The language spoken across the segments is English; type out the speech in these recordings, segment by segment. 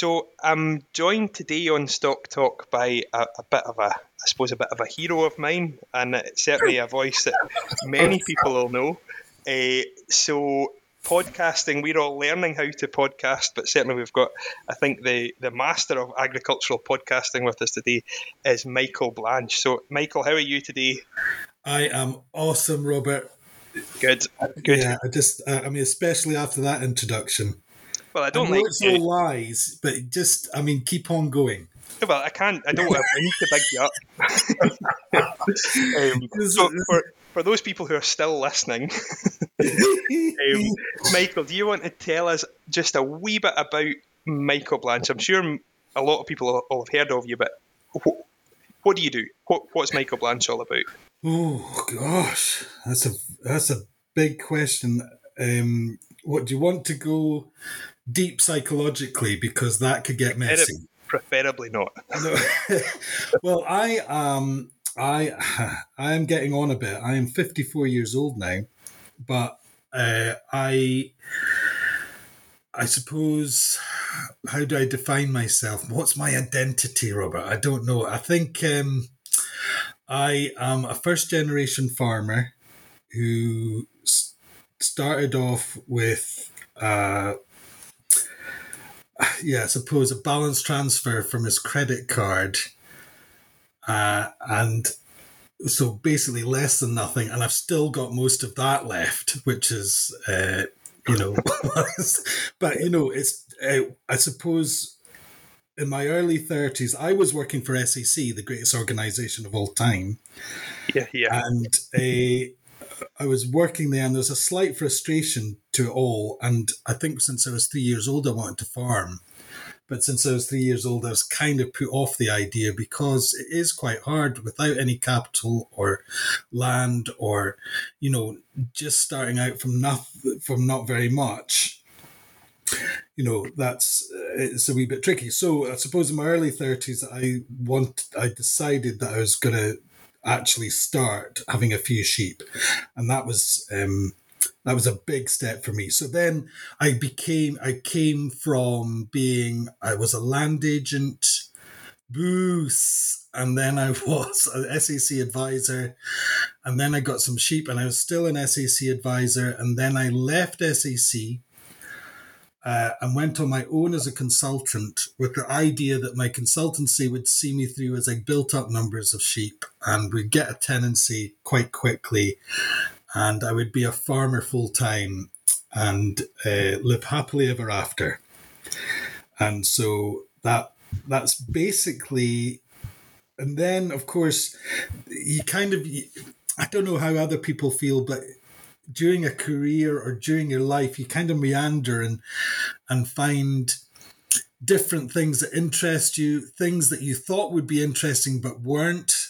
So I'm joined today on Stock Talk by a, a, bit of a, I suppose, a bit of a hero of mine, and it's certainly a voice that many people will know. Uh, so podcasting, we're all learning how to podcast, but certainly we've got, I think, the the master of agricultural podcasting with us today is Michael Blanche. So, Michael, how are you today? I am awesome, Robert. Good, good. Yeah, I just, I mean, especially after that introduction. Well, I don't I like it's all lies, but just, I mean, keep on going. Well, I can't. I don't. I need to big you up. um, so for for those people who are still listening, um, Michael, do you want to tell us just a wee bit about Michael Blanche? I'm sure a lot of people will have heard of you, but what, what do you do? What, what's Michael Blanche all about? Oh gosh, that's a that's a big question. Um, what do you want to go deep psychologically because that could get messy? Preferably not. no. well, I um I I am getting on a bit. I am 54 years old now, but uh, I I suppose how do I define myself? What's my identity, Robert? I don't know. I think um, I am a first generation farmer who s- started off with, uh, yeah, I suppose a balance transfer from his credit card. Uh, and so basically less than nothing. And I've still got most of that left, which is, uh, you know, but, you know, it's, uh, I suppose in my early 30s, I was working for SAC, the greatest organization of all time. Yeah, yeah. And uh, I was working there, and there's a slight frustration to it all. And I think since I was three years old, I wanted to farm. But since I was three years old, I was kind of put off the idea because it is quite hard without any capital or land or, you know, just starting out from not from not very much you know that's uh, it's a wee bit tricky so i suppose in my early 30s i want i decided that i was going to actually start having a few sheep. And that was um that was a big step for me. So then i became i came from being i was a land agent booth and then i was an SAC advisor. And then i got some sheep and i was still an SAC advisor. And then i left SAC uh, and went on my own as a consultant with the idea that my consultancy would see me through as I built up numbers of sheep and would get a tenancy quite quickly. And I would be a farmer full time and uh, live happily ever after. And so that that's basically, and then of course, you kind of, I don't know how other people feel, but during a career or during your life, you kind of meander and and find different things that interest you, things that you thought would be interesting but weren't,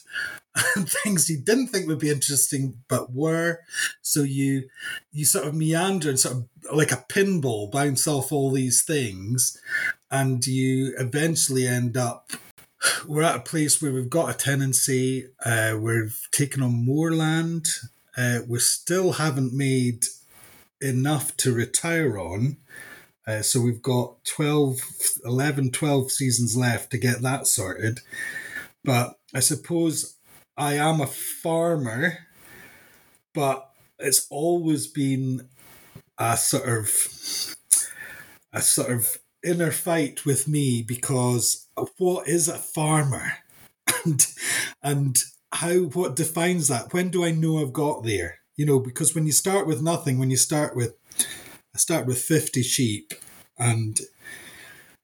and things you didn't think would be interesting but were. So you you sort of meander and sort of like a pinball bounce off all these things, and you eventually end up we're at a place where we've got a tenancy, uh, we've taken on more land, uh, we still haven't made enough to retire on. Uh, so we've got 12, 11, 12 seasons left to get that sorted. But I suppose I am a farmer, but it's always been a sort of a sort of inner fight with me because what is a farmer? and and how what defines that? When do I know I've got there? You know, because when you start with nothing, when you start with I start with 50 sheep and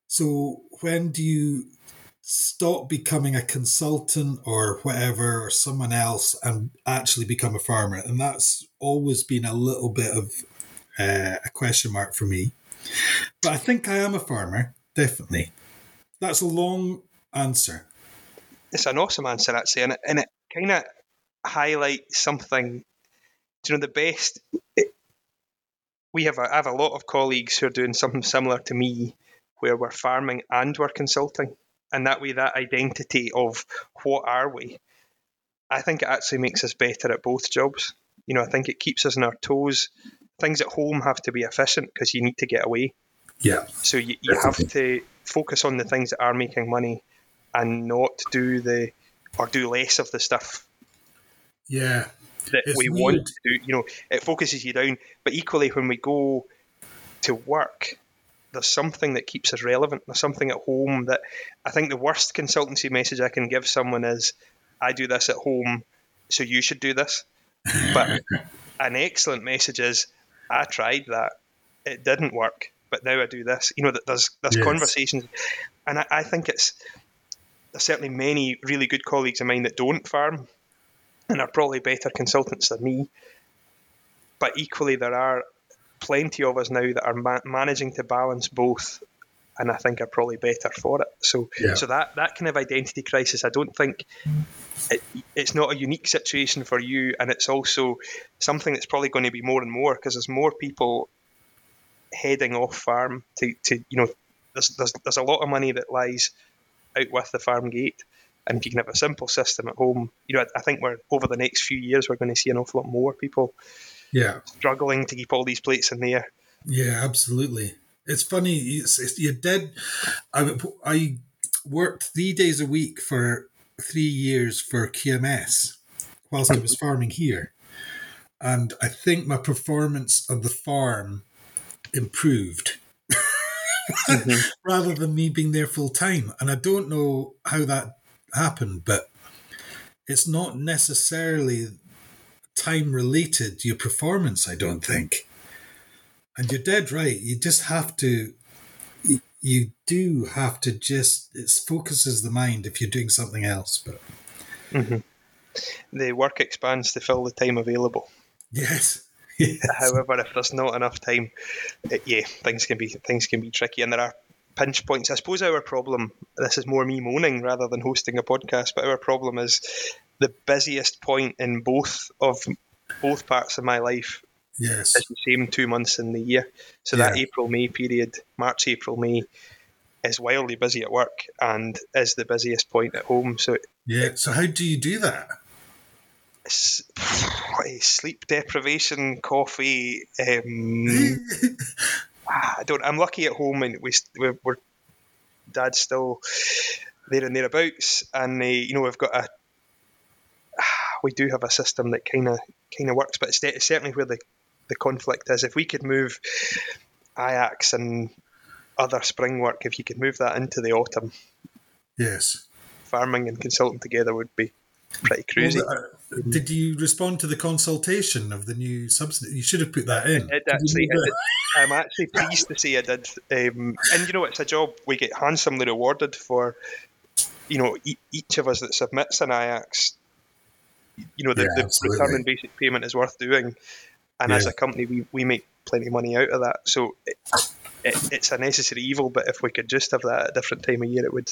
so when do you stop becoming a consultant or whatever or someone else and actually become a farmer and that's always been a little bit of uh, a question mark for me but i think i am a farmer definitely that's a long answer it's an awesome answer actually and and it kind of highlights something do you know the best it, we have a, I have a lot of colleagues who are doing something similar to me where we're farming and we're consulting and that way that identity of what are we i think it actually makes us better at both jobs. You know i think it keeps us on our toes. Things at home have to be efficient because you need to get away. Yeah. So you, you have to focus on the things that are making money and not do the or do less of the stuff Yeah. that It's we weird. want to do. You know, it focuses you down. But equally, when we go to work, there's something that keeps us relevant. There's something at home that I think the worst consultancy message I can give someone is, "I do this at home, so you should do this." But an excellent message is, "I tried that, it didn't work, but now I do this." You know, that there's there's Yes. conversations, and I, I think it's there's certainly many really good colleagues of mine that don't farm and are probably better consultants than me. But equally, there are plenty of us now that are ma- managing to balance both, and I think are probably better for it. So, Yeah. so that that kind of identity crisis, I don't think it, it's not a unique situation for you, and it's also something that's probably going to be more and more because there's more people heading off farm to, to you know, there's, there's there's a lot of money that lies out with the farm gate. And if you can have a simple system at home, you know, I, I think we're over the next few years we're going to see an awful lot more people Yeah. struggling to keep all these plates in the air. Yeah, absolutely. It's funny. It's, it's, you did. I, I worked three days a week for three years for QMS whilst I was farming here. And I think my performance on the farm improved Mm-hmm. rather than me being there full time. And I don't know how that happened, but it's not necessarily time related to your performance, I don't think. And you're dead right. You just have to, you, you do have to just, it focuses the mind if you're doing something else. But mm-hmm. The work expands to fill the time available. yes. yes. However, if there's not enough time, it, yeah, things can be things can be tricky, and there are pinch points. I suppose our problem. This is more me moaning rather than hosting a podcast, but our problem is the busiest point in both of both parts of my life Yes. is the same two months in the year. So that April May period, March April May, is wildly busy at work and is the busiest point at home. So Yeah. So how do you do that? It's sleep deprivation, coffee. Um, I don't. I'm lucky at home, and we we're, we're dad's still there and thereabouts, and uh, you know we've got a we do have a system that kind of kind of works, but it's, it's certainly where the the conflict is. If we could move IACS and other spring work, if you could move that into the autumn, yes. farming and consulting together would be pretty cruisy. Well, uh, did you respond to the consultation of the new subsidy? You should have put that in. It Did you actually, move it, I'm actually pleased to say I did. Um, and you know, it's a job we get handsomely rewarded for. You know, e- each of us that submits an IACS, you know, the, Yeah, the absolutely. return on basic payment is worth doing. And as a company, we, we make plenty of money out of that. So it, it, it's a necessary evil. But if we could just have that at a different time of year, it would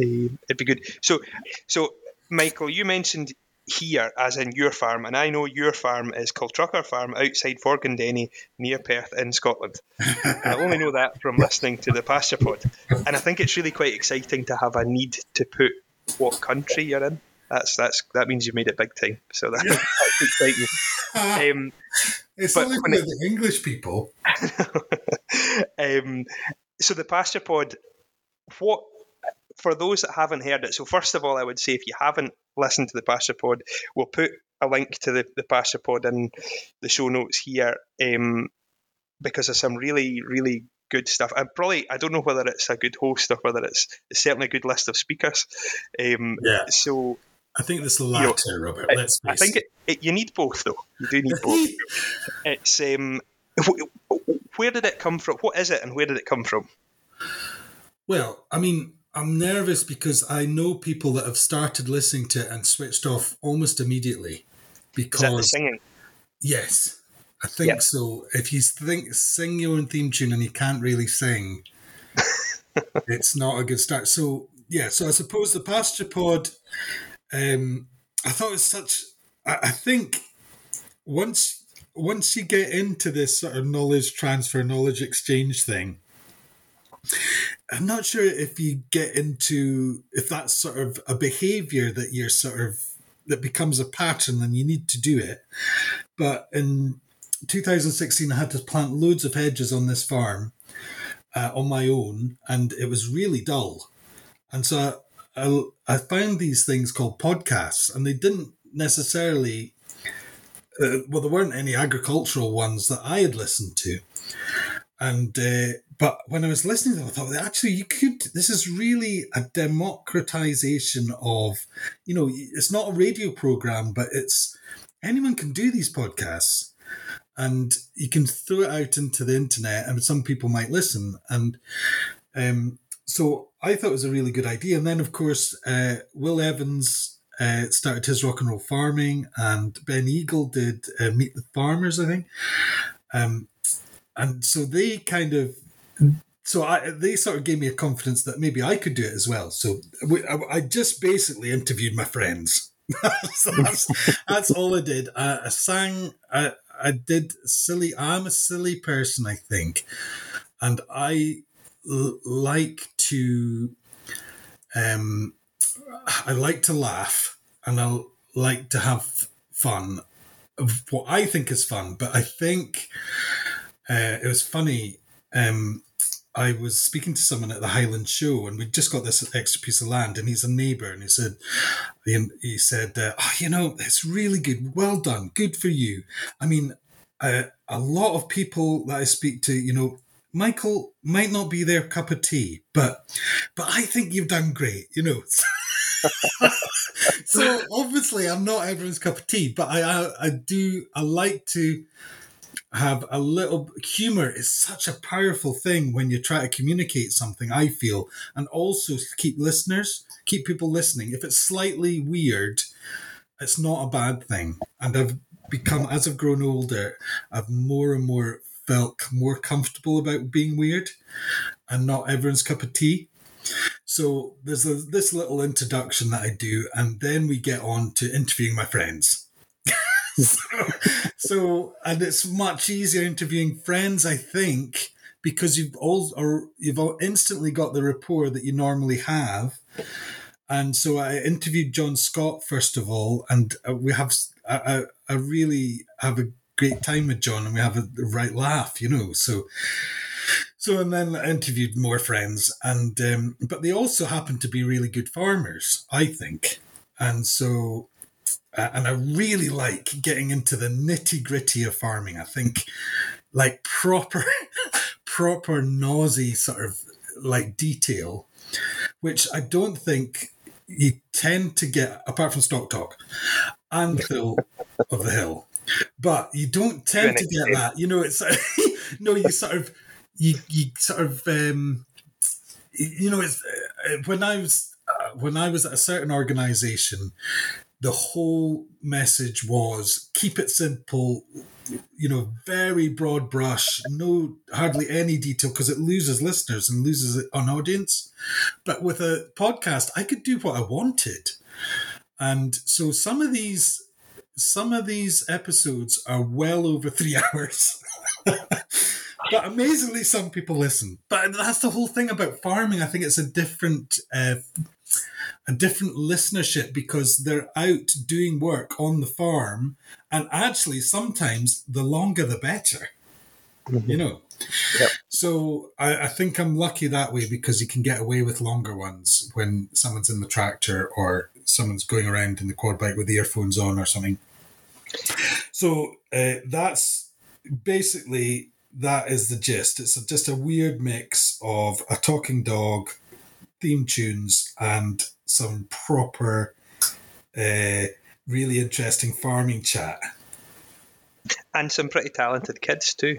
uh, it'd be good. So, so Michael, you mentioned here, as in your farm, and I know your farm is called Trucker Farm outside Forgandenny near Perth in Scotland. I only know that from listening to the Pasture Pod. And I think it's really quite exciting to have a need to put what country you're in. That's that's that means you've made it big time. So that, that's exciting. Um, it's only when it- the English people. um, so the Pasture Pod, what for those that haven't heard it? So first of all, I would say if you haven't listened to the Pasture Pod, we'll put a link to the, the Pasture Pod in the show notes here um, because there's some really really good stuff. I probably I don't know whether it's a good host or whether it's, it's certainly a good list of speakers. Um, Yeah. So I think this know, latter, Robert. I, Let's I face think it. it, you need both though. You do need both. It's um, wh- where did it come from? What is it, and where did it come from? Well, I mean, I'm nervous because I know people that have started listening to it and switched off almost immediately. Is that the Because singing? yes, I think Yeah. so. If you think sing your own theme tune and you can't really sing, it's not a good start. So yeah, so I suppose the pasture pod. Um, I thought it was such. I, I think once once you get into this sort of knowledge transfer, knowledge exchange thing, I'm not sure if you get into if that's sort of a behavior that you're sort of that becomes a pattern and you need to do it. But in 2016, I had to plant loads of hedges on this farm, uh, on my own, and it was really dull. And so I, I found these things called podcasts, and they didn't necessarily. Uh, well, there weren't any agricultural ones that I had listened to, and uh, but when I was listening to I thought actually you could. This is really a democratization of, you know, it's not a radio program, but it's anyone can do these podcasts, and you can throw it out into the internet, and some people might listen, and um, so I thought it was a really good idea. And then, of course, uh, Will Evans uh, started his rock and roll farming, and Ben Eagle did uh, Meet the Farmers, I think. Um, and so they kind of so I, they sort of gave me a confidence that maybe I could do it as well. So I, I, just basically interviewed my friends. so that's, that's all I did. I, I sang. I, I did silly. I'm a silly person, I think, and I l- like to. Um, I like to laugh, and I like to have fun. What I think is fun, but I think uh, it was funny. Um, I was speaking to someone at the Highland Show, and we just got this extra piece of land, and he's a neighbour, and he said, he said, uh, oh, you know, it's really good, well done, good for you. I mean, uh, a lot of people that I speak to, you know, Michael might not be their cup of tea, but but I think you've done great, you know. so obviously, I'm not everyone's cup of tea, but I, I I do I like to have a little humor is such a powerful thing when you try to communicate something i feel. And also keep listeners keep people listening. If it's slightly weird it's not a bad thing. And i've become as i've grown older i've more and more felt more comfortable about being weird and not everyone's cup of tea. So there's a, this little introduction that i do and then we get on to interviewing my friends so, and it's much easier interviewing friends, I think, because you've all or you've all instantly got the rapport that you normally have. And so I interviewed John Scott first of all, and uh, we have I, I really have a great time with John, and we have a right laugh, you know. So so and then I interviewed more friends, and um, but they also happen to be really good farmers, I think. And so uh, and I really like getting into the nitty gritty of farming. I think like proper, proper nosy sort of like detail, which I don't think you tend to get apart from stock talk and Phil of the Hill. But you don't tend to get that. You know, it's no, you sort of you you sort of um, you know, it's uh, when I was uh, when I was at a certain organization, the whole message was keep it simple you know very broad brush no hardly any detail because it loses listeners and loses an audience. But with a podcast i could do what i wanted. And so some of these some of these episodes are well over three hours. But amazingly some people listen. But that's the whole thing about farming. I think it's a different uh, a different listenership because they're out doing work on the farm. And actually, sometimes the longer the better, mm-hmm. you know. Yep. So I, I, think I'm lucky that way because you can get away with longer ones when someone's in the tractor or someone's going around in the quad bike with earphones on or something. So uh, that's basically that is the gist. It's a, just a weird mix of a talking dog, theme tunes, and some proper, uh, really interesting farming chat. And some pretty talented kids too.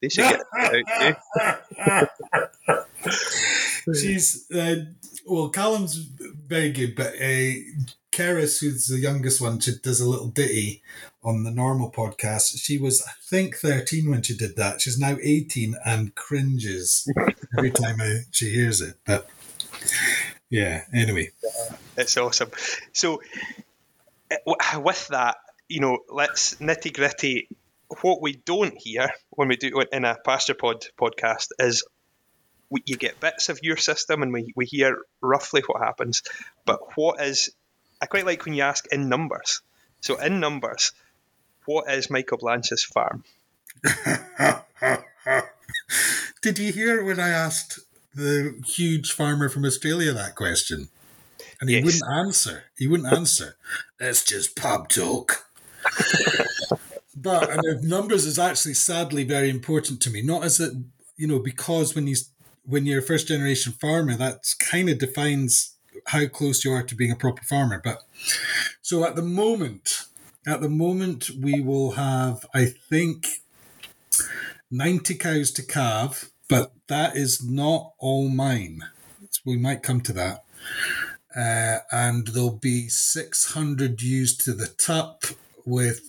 They should get out too. She's uh, well, Callum's very good, but uh, Keris, who's the youngest one, she does a little ditty on the normal podcast. She was, I think, 13 when she did that. She's now 18 and cringes every time I, she hears it. But yeah. Anyway, it's awesome. So eh, with that, you know, let's nitty gritty. What we don't hear when we do in a pasture pod podcast is we, you get bits of your system and we, we hear roughly what happens. But what is, I quite like when you ask in numbers. So in numbers, what is Michael Blanche's farm? did you hear when I asked the huge farmer from Australia that question? And he Yes. wouldn't answer. He wouldn't answer. That's just pub talk. but and the numbers is actually sadly very important to me. Not as it, you know, because when you when you're a first generation farmer, that kind of defines how close you are to being a proper farmer. But so at the moment, at the moment, we will have, I think, 90 cows to calve, but that is not all mine. We might come to that. Uh, and there'll be 600 used to the tup with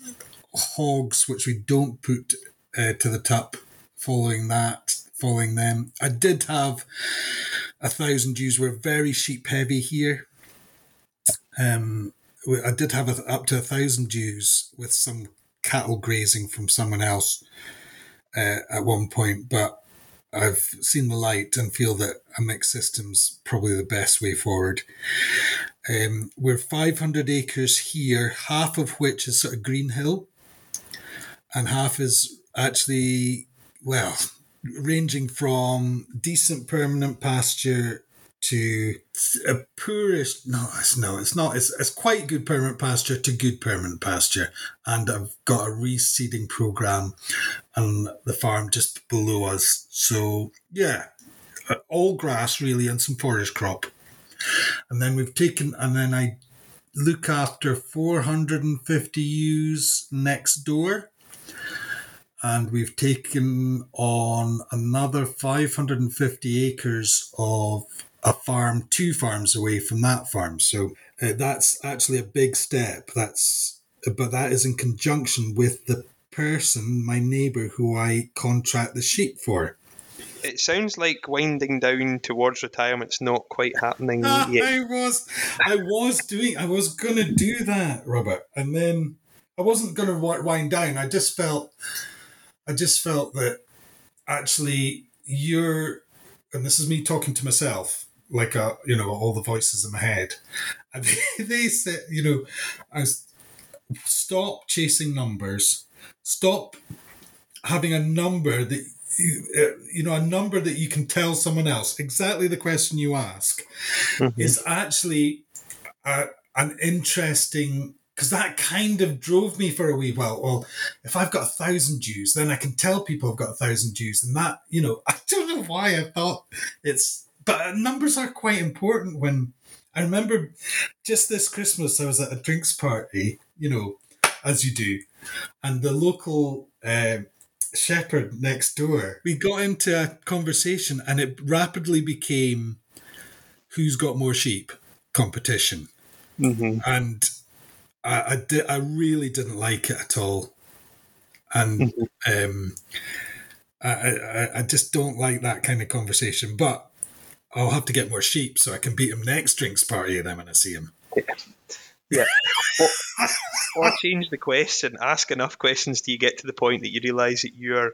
hogs, which we don't put uh, to the tup following that, following them. I did have a thousand ewes. We're very sheep heavy here. Um, I did have a, up to a thousand ewes with some cattle grazing from someone else uh, at one point, but I've seen the light and feel that a mixed system's probably the best way forward. Um, we're 500 acres here, half of which is sort of green hill, and half is actually, well, ranging from decent permanent pasture to a poorish no it's no it's not it's, it's quite good permanent pasture to good permanent pasture. And i've got a reseeding program on the farm just below us. So yeah uh, all grass really and some forage crop. And then we've taken and then i look after 450 ewes next door. And we've taken on another 550 acres of a farm, two farms away from that farm. So uh, that's actually a big step. That's but that is in conjunction with the person, my neighbour, who I contract the sheep for. It sounds like winding down towards retirement's not quite happening Ah, yet. I was, I was doing, I was gonna do that, Robert, and then I wasn't gonna wi- wind down. I just felt, I just felt that actually you're, and this is me talking to myself, like uh, you know, all the voices in my head, and they said, you know, I was, stop chasing numbers, stop having a number that. You, uh, you know, a number that you can tell someone else exactly the question you ask Mhm. is actually a, an interesting because that kind of drove me for a wee while. Well, if I've got a thousand ewes, then I can tell people I've got a thousand ewes, and that you know, I don't know why I thought it's, but numbers are quite important. When I remember just this Christmas, I was at a drinks party, you know, as you do, and the local. Um, shepherd next door. We got into a conversation and it rapidly became who's got more sheep competition. hmm And I, I, di- I really didn't like it at all. And um, I, I, I just don't like that kind of conversation. But I'll have to get more sheep so I can beat him next drinks party then when I see him. Yeah. Or change the question. Ask enough questions till you get to the point that you realise that your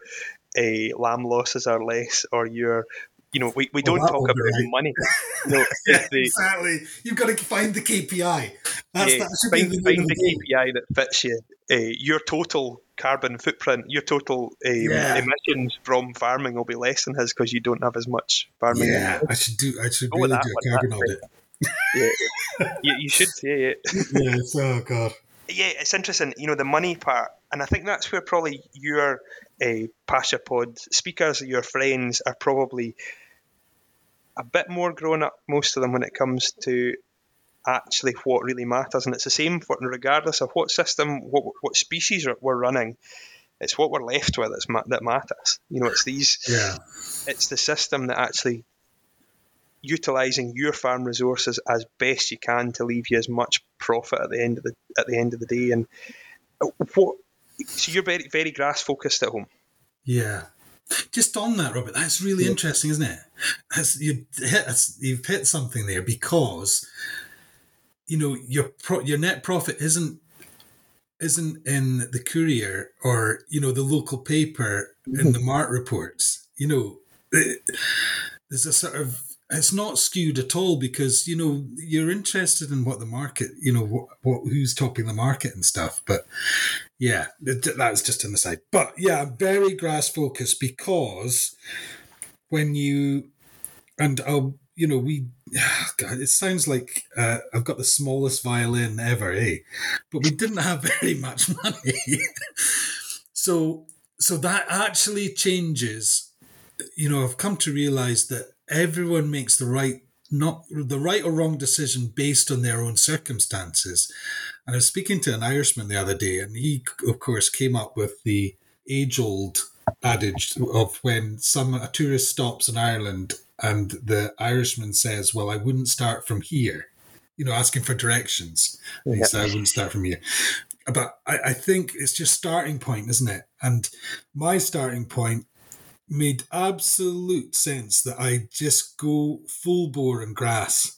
uh, lamb losses are less, or your, you know, we, we Well, don't talk about right. money. You know, Yeah, the, exactly. You've got to find the KPI. That's, yeah, that should find, be the find the the. KPI that fits you. Uh, your total carbon footprint, your total um, Yeah. emissions from farming will be less than his because you don't have as much farming. Yeah, I should do. I should Go really do a carbon audit. Yeah. you, you should say it. yes. Oh God. Yeah, it's interesting. You know, the money part, and I think that's where probably your uh, Pasture Pod speakers, your friends, are probably a bit more grown up. Most of them, when it comes to actually what really matters, and it's the same for regardless of what system, what what species we're running. It's what we're left with that's ma- that matters. You know, it's these Yeah. it's the system that actually utilizing your farm resources as best you can to leave you as much profit at the end of the at the end of the day and what so you're very very grass focused at home Yeah. Just on that, Robert, that's really Yeah. interesting, isn't it? That's, you, you've hit something there because you know your pro, your net profit isn't isn't in the courier or you know the local paper in hmm. the mart reports. You know, it- there's a sort of it's not skewed at all because you know you're interested in what the market, you know, what, what who's topping the market and stuff, but yeah, th- that's just an aside. But yeah, very grass focused because when you and I'll you know we God, it sounds like uh, I've got the smallest violin ever, eh? But we didn't have very much money, so so that actually changes. You know, I've come to realize that everyone makes the right not the right or wrong decision based on their own circumstances. And I was speaking to an Irishman the other day, and he, of course, came up with the age old adage of when some a tourist stops in Ireland and the Irishman says, "Well, I wouldn't start from here," you know, asking for directions. Yeah. He said, "I wouldn't start from here." But I, I think it's just starting point, isn't it? And my starting point made absolute sense that I just go full bore in grass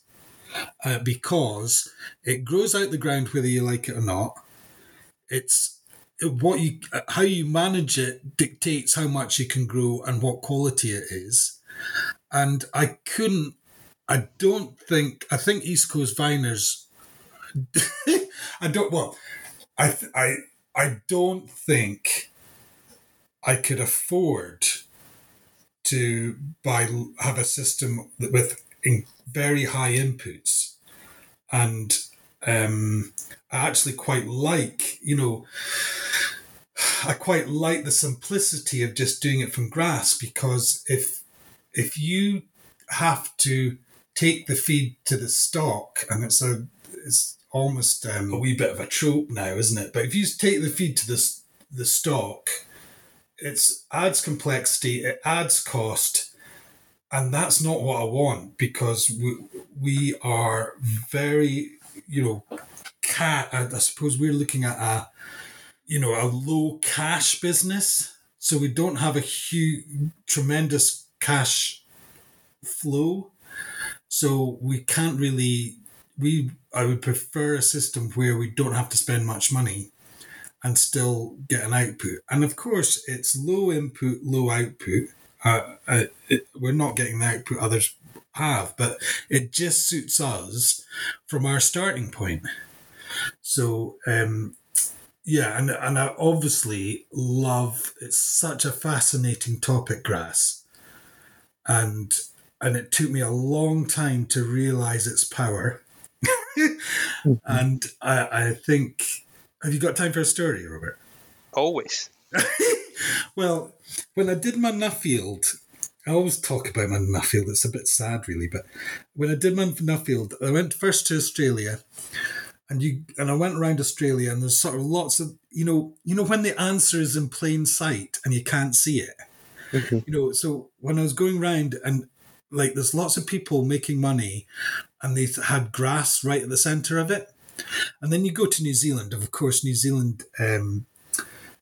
uh, because it grows out the ground whether you like it or not. It's what you how you manage it dictates how much you can grow and what quality it is. And I couldn't. I don't think. I think East Coast Viners. I don't. Well, I I I don't think I could afford to buy have a system with very high inputs and um, I actually quite like, you know, I quite like the simplicity of just doing it from grass because if if you have to take the feed to the stock, and it's a it's almost um, a wee bit of a trope now, isn't it? But if you take the feed to the the stock, it adds complexity, it adds cost, and that's not what I want because we we are very you know cat. I suppose we're looking at a you know a low cash business, so we don't have a huge tremendous cash flow, so we can't really we I would prefer a system where we don't have to spend much money and still get an output. And of course, it's low input, low output. Uh, uh, it, we're not getting the output others have, but it just suits us from our starting point. So, um, yeah, and and I obviously love. It's such a fascinating topic, grass, and and it took me a long time to realize its power. mm-hmm. And I, I think have you got time for a story, Robert? Always. well, when I did my Nuffield, I always talk about my Nuffield. It's a bit sad, really, but when I did my Nuffield, I went first to Australia, and you and I went around Australia, and there's sort of lots of you know, you know when the answer is in plain sight and you can't see it. Mm-hmm. You know, so when I was going around and like there's lots of people making money, and they had grass right at the center of it and then you go to New Zealand. Of course, New Zealand um,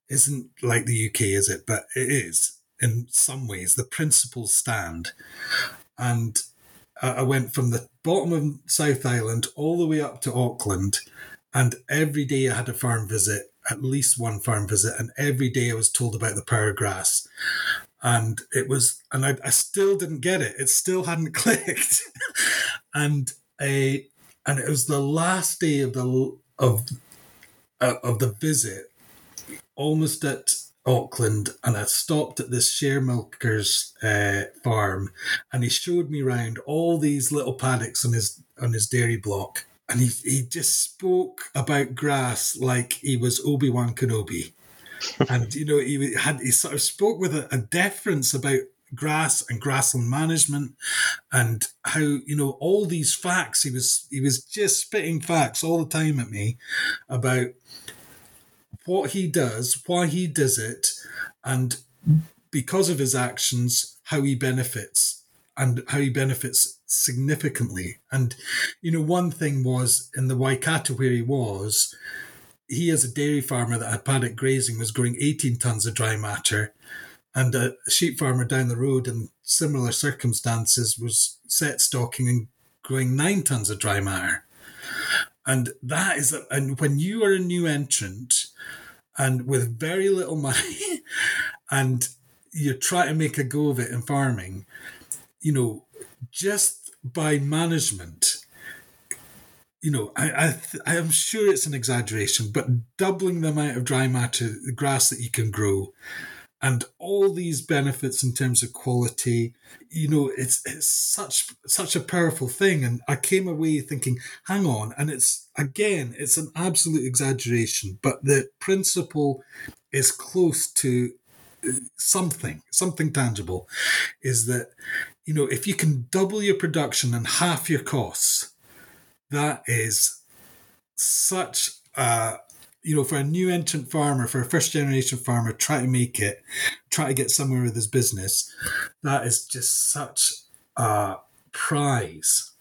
isn't like the UK, is it? But it is in some ways. The principles stand. And I went from the bottom of South Island all the way up to Auckland. And every day I had a farm visit, at least one farm visit. And every day I was told about the power grass. And it was, and I, I still didn't get it. It still hadn't clicked. and a and it was the last day of the of uh, of the visit, almost at Auckland, and I stopped at this share milker's uh, farm, and he showed me around all these little paddocks on his on his dairy block, and he he just spoke about grass like he was Obi Wan Kenobi. and you know he had he sort of spoke with a, a deference about grass and grassland management and how you know all these facts he was he was just spitting facts all the time at me about what he does why he does it and because of his actions how he benefits and how he benefits significantly. And you know one thing was in the waikato where he was he as a dairy farmer that had paddock grazing was growing 18 tons of dry matter and a sheep farmer down the road in similar circumstances was set stocking and growing nine tons of dry matter. And that is, and when you are a new entrant and with very little money and you try to make a go of it in farming, you know, just by management, you know, I, I, I am sure it's an exaggeration, but doubling the amount of dry matter, the grass that you can grow, and all these benefits in terms of quality you know it's it's such such a powerful thing. And i came away thinking hang on. And it's again it's an absolute exaggeration but the principle is close to uh, something something tangible is that you know if you can double your production and half your costs that is such a you know, for a new entrant farmer, for a first generation farmer, try to make it, try to get somewhere with his business, that is just such a prize.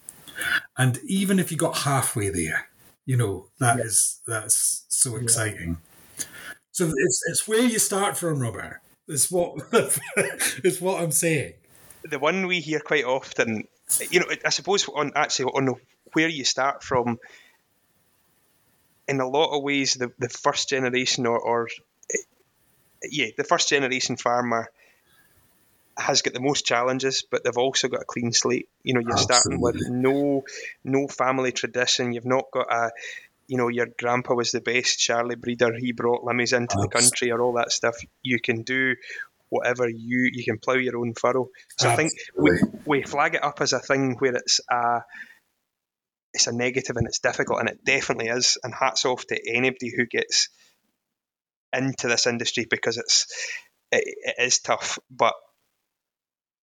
And even if you got halfway there, you know, that yeah. is that's so exciting. Yeah. So it's it's where you start from, Robert. It's what it's what I'm saying. The one we hear quite often, you know, I suppose on actually on where you start from in a lot of ways, the, the first generation or, or yeah, the first generation farmer has got the most challenges, but they've also got a clean slate. You know, you're Absolutely. starting with no no family tradition. You've not got a you know, your grandpa was the best Charlie breeder. He brought limmies into Absolutely. the country or all that stuff. You can do whatever you you can plough your own furrow. So Absolutely. I think we, we flag it up as a thing where it's a it's a negative and it's difficult, and it definitely is. And hats off to anybody who gets into this industry because it's it, it is tough. But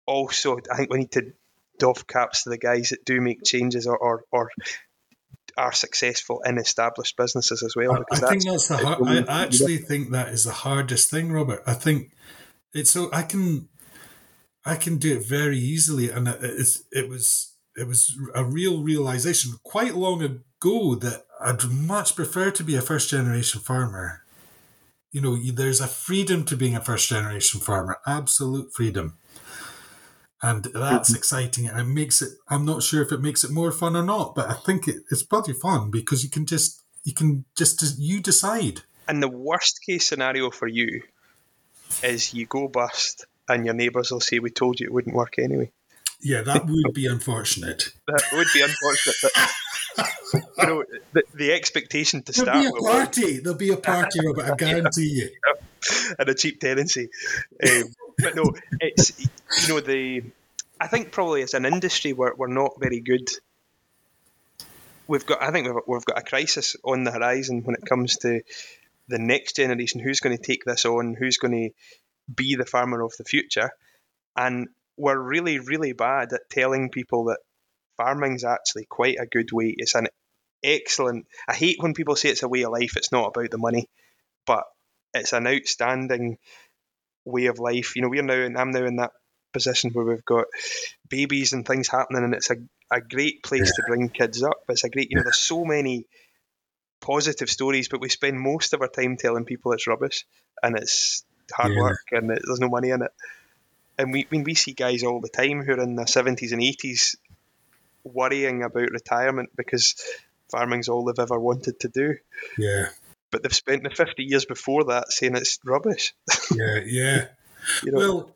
also, I think we need to doff caps to the guys that do make changes or or, or are successful in established businesses as well. I, I think that's the hard, I actually think that is the hardest thing, Robert. I think it's so I can I can do it very easily, and it's it was it was a real realization quite long ago that I'd much prefer to be a first generation farmer. You know, there's a freedom to being a first generation farmer, absolute freedom. And that's mm-hmm. exciting. And it makes it, I'm not sure if it makes it more fun or not, but I think it, it's bloody fun because you can just, you can just, you decide. And the worst case scenario for you is you go bust and your neighbours will say, We told you it wouldn't work anyway. Yeah, that would be unfortunate. that would be unfortunate. But, you know, the, the expectation to There'll start. There'll be a party. There'll be a party, Robert. I guarantee you. And a cheap tenancy. Um, but no, it's you know the. I think probably as an industry we're, we're not very good. We've got. I think we've, we've got a crisis on the horizon when it comes to the next generation. Who's going to take this on? Who's going to be the farmer of the future? And we're really, really bad at telling people that farming's actually quite a good way. It's an excellent. I hate when people say it's a way of life. It's not about the money, but it's an outstanding way of life. You know, we're now, and I'm now in that position where we've got babies and things happening, and it's a, a great place yeah. to bring kids up. It's a great, you know, there's so many positive stories, but we spend most of our time telling people it's rubbish and it's hard yeah. work and it, there's no money in it and we when we see guys all the time who are in their seventies and eighties worrying about retirement because farming's all they've ever wanted to do. Yeah. But they've spent the fifty years before that saying it's rubbish. yeah, yeah. you know? Well,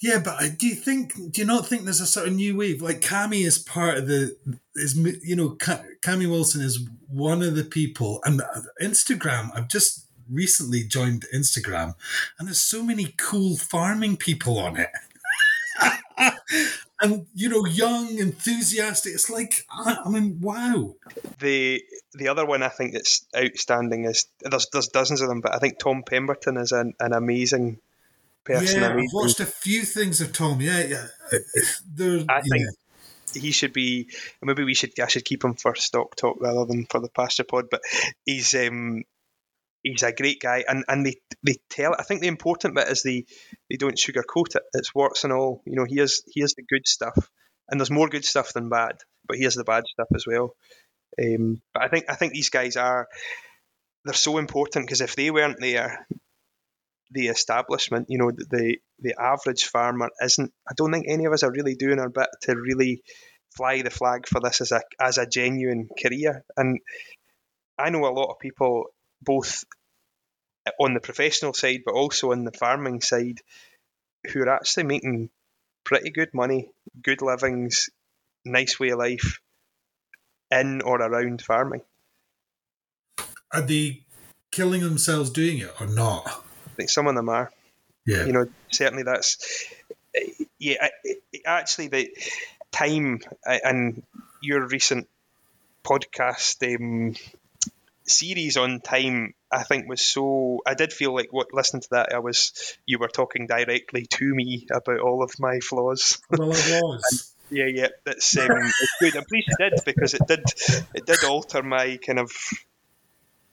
yeah, but do you think? Do you not think there's a sort of new wave? Like Cami is part of the is you know Cami Wilson is one of the people, and Instagram. I've just recently joined Instagram, and there's so many cool farming people on it. and you know, young, enthusiastic. It's like I, mean, wow. The the other one I think that's outstanding is there's there's dozens of them, but I think Tom Pemberton is an, an amazing person. Yeah, I've watched a few things of Tom. Yeah, yeah. They're, I think he should be. Maybe we should. I should keep him for stock talk rather than for the pasture pod. But he's um, he's a great guy, and, and they they tell. I think the important bit is they they don't sugarcoat it. It's warts and all. You know, here's here's the good stuff, and there's more good stuff than bad, but here's the bad stuff as well. Um, but I think I think these guys are they're so important because if they weren't there, the establishment, you know, the the average farmer isn't. I don't think any of us are really doing our bit to really fly the flag for this as a as a genuine career. And I know a lot of people both on the professional side, but also on the farming side, who are actually making pretty good money, good livings, nice way of life in or around farming. Are they killing themselves doing it or not? I think some of them are. Yeah. You know, certainly that's yeah. Actually, the time and your recent podcast um, series on time I think was so. I did feel like what listening to that, I was you were talking directly to me about all of my flaws. Well, I was. yeah, yeah, that's um, it's good. I'm pleased you did because it did it did alter my kind of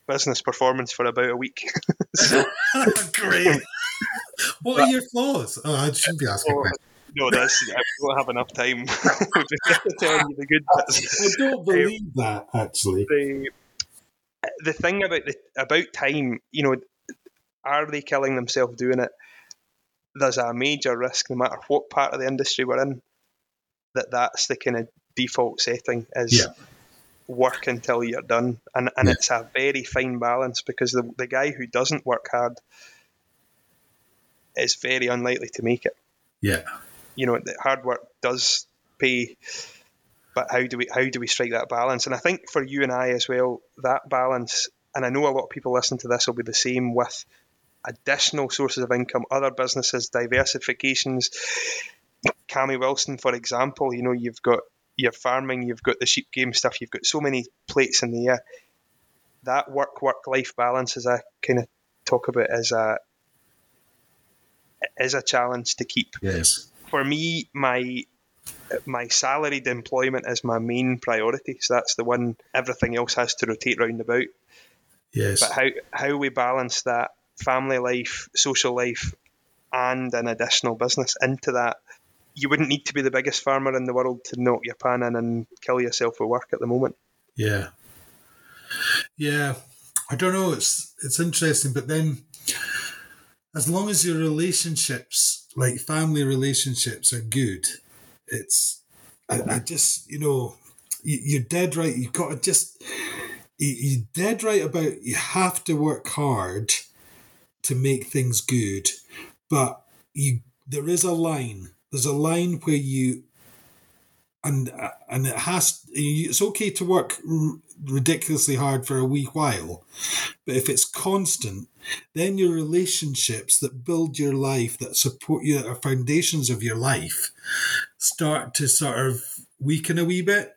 business performance for about a week. so, Great. What but, are your flaws? Oh, I shouldn't be asking. Oh, no, that's I don't have enough time to tell you the good bits. I don't believe um, that actually. The, the thing about the about time, you know, are they killing themselves doing it? There's a major risk, no matter what part of the industry we're in, that that's the kind of default setting is yeah. work until you're done, and and yeah. it's a very fine balance because the the guy who doesn't work hard is very unlikely to make it. Yeah, you know, hard work does pay but how do we how do we strike that balance? And I think for you and I as well, that balance. And I know a lot of people listening to this will be the same with additional sources of income, other businesses, diversifications. Cammy Wilson, for example, you know, you've got your farming, you've got the sheep game stuff, you've got so many plates in the air. That work work life balance, as I kind of talk about, is a is a challenge to keep. Yes. For me, my my salaried employment is my main priority. So that's the one everything else has to rotate round about. Yes. But how how we balance that family life, social life, and an additional business into that. You wouldn't need to be the biggest farmer in the world to knock your pan in and kill yourself with work at the moment. Yeah. Yeah. I don't know. It's it's interesting, but then as long as your relationships, like family relationships, are good, it's I, I just you know you, are dead right. You've got to just you, are dead right about you have to work hard to make things good, but you there is a line. There's a line where you and and it has it's okay to work ridiculously hard for a wee while but if it's constant then your relationships that build your life that support you that are foundations of your life start to sort of weaken a wee bit.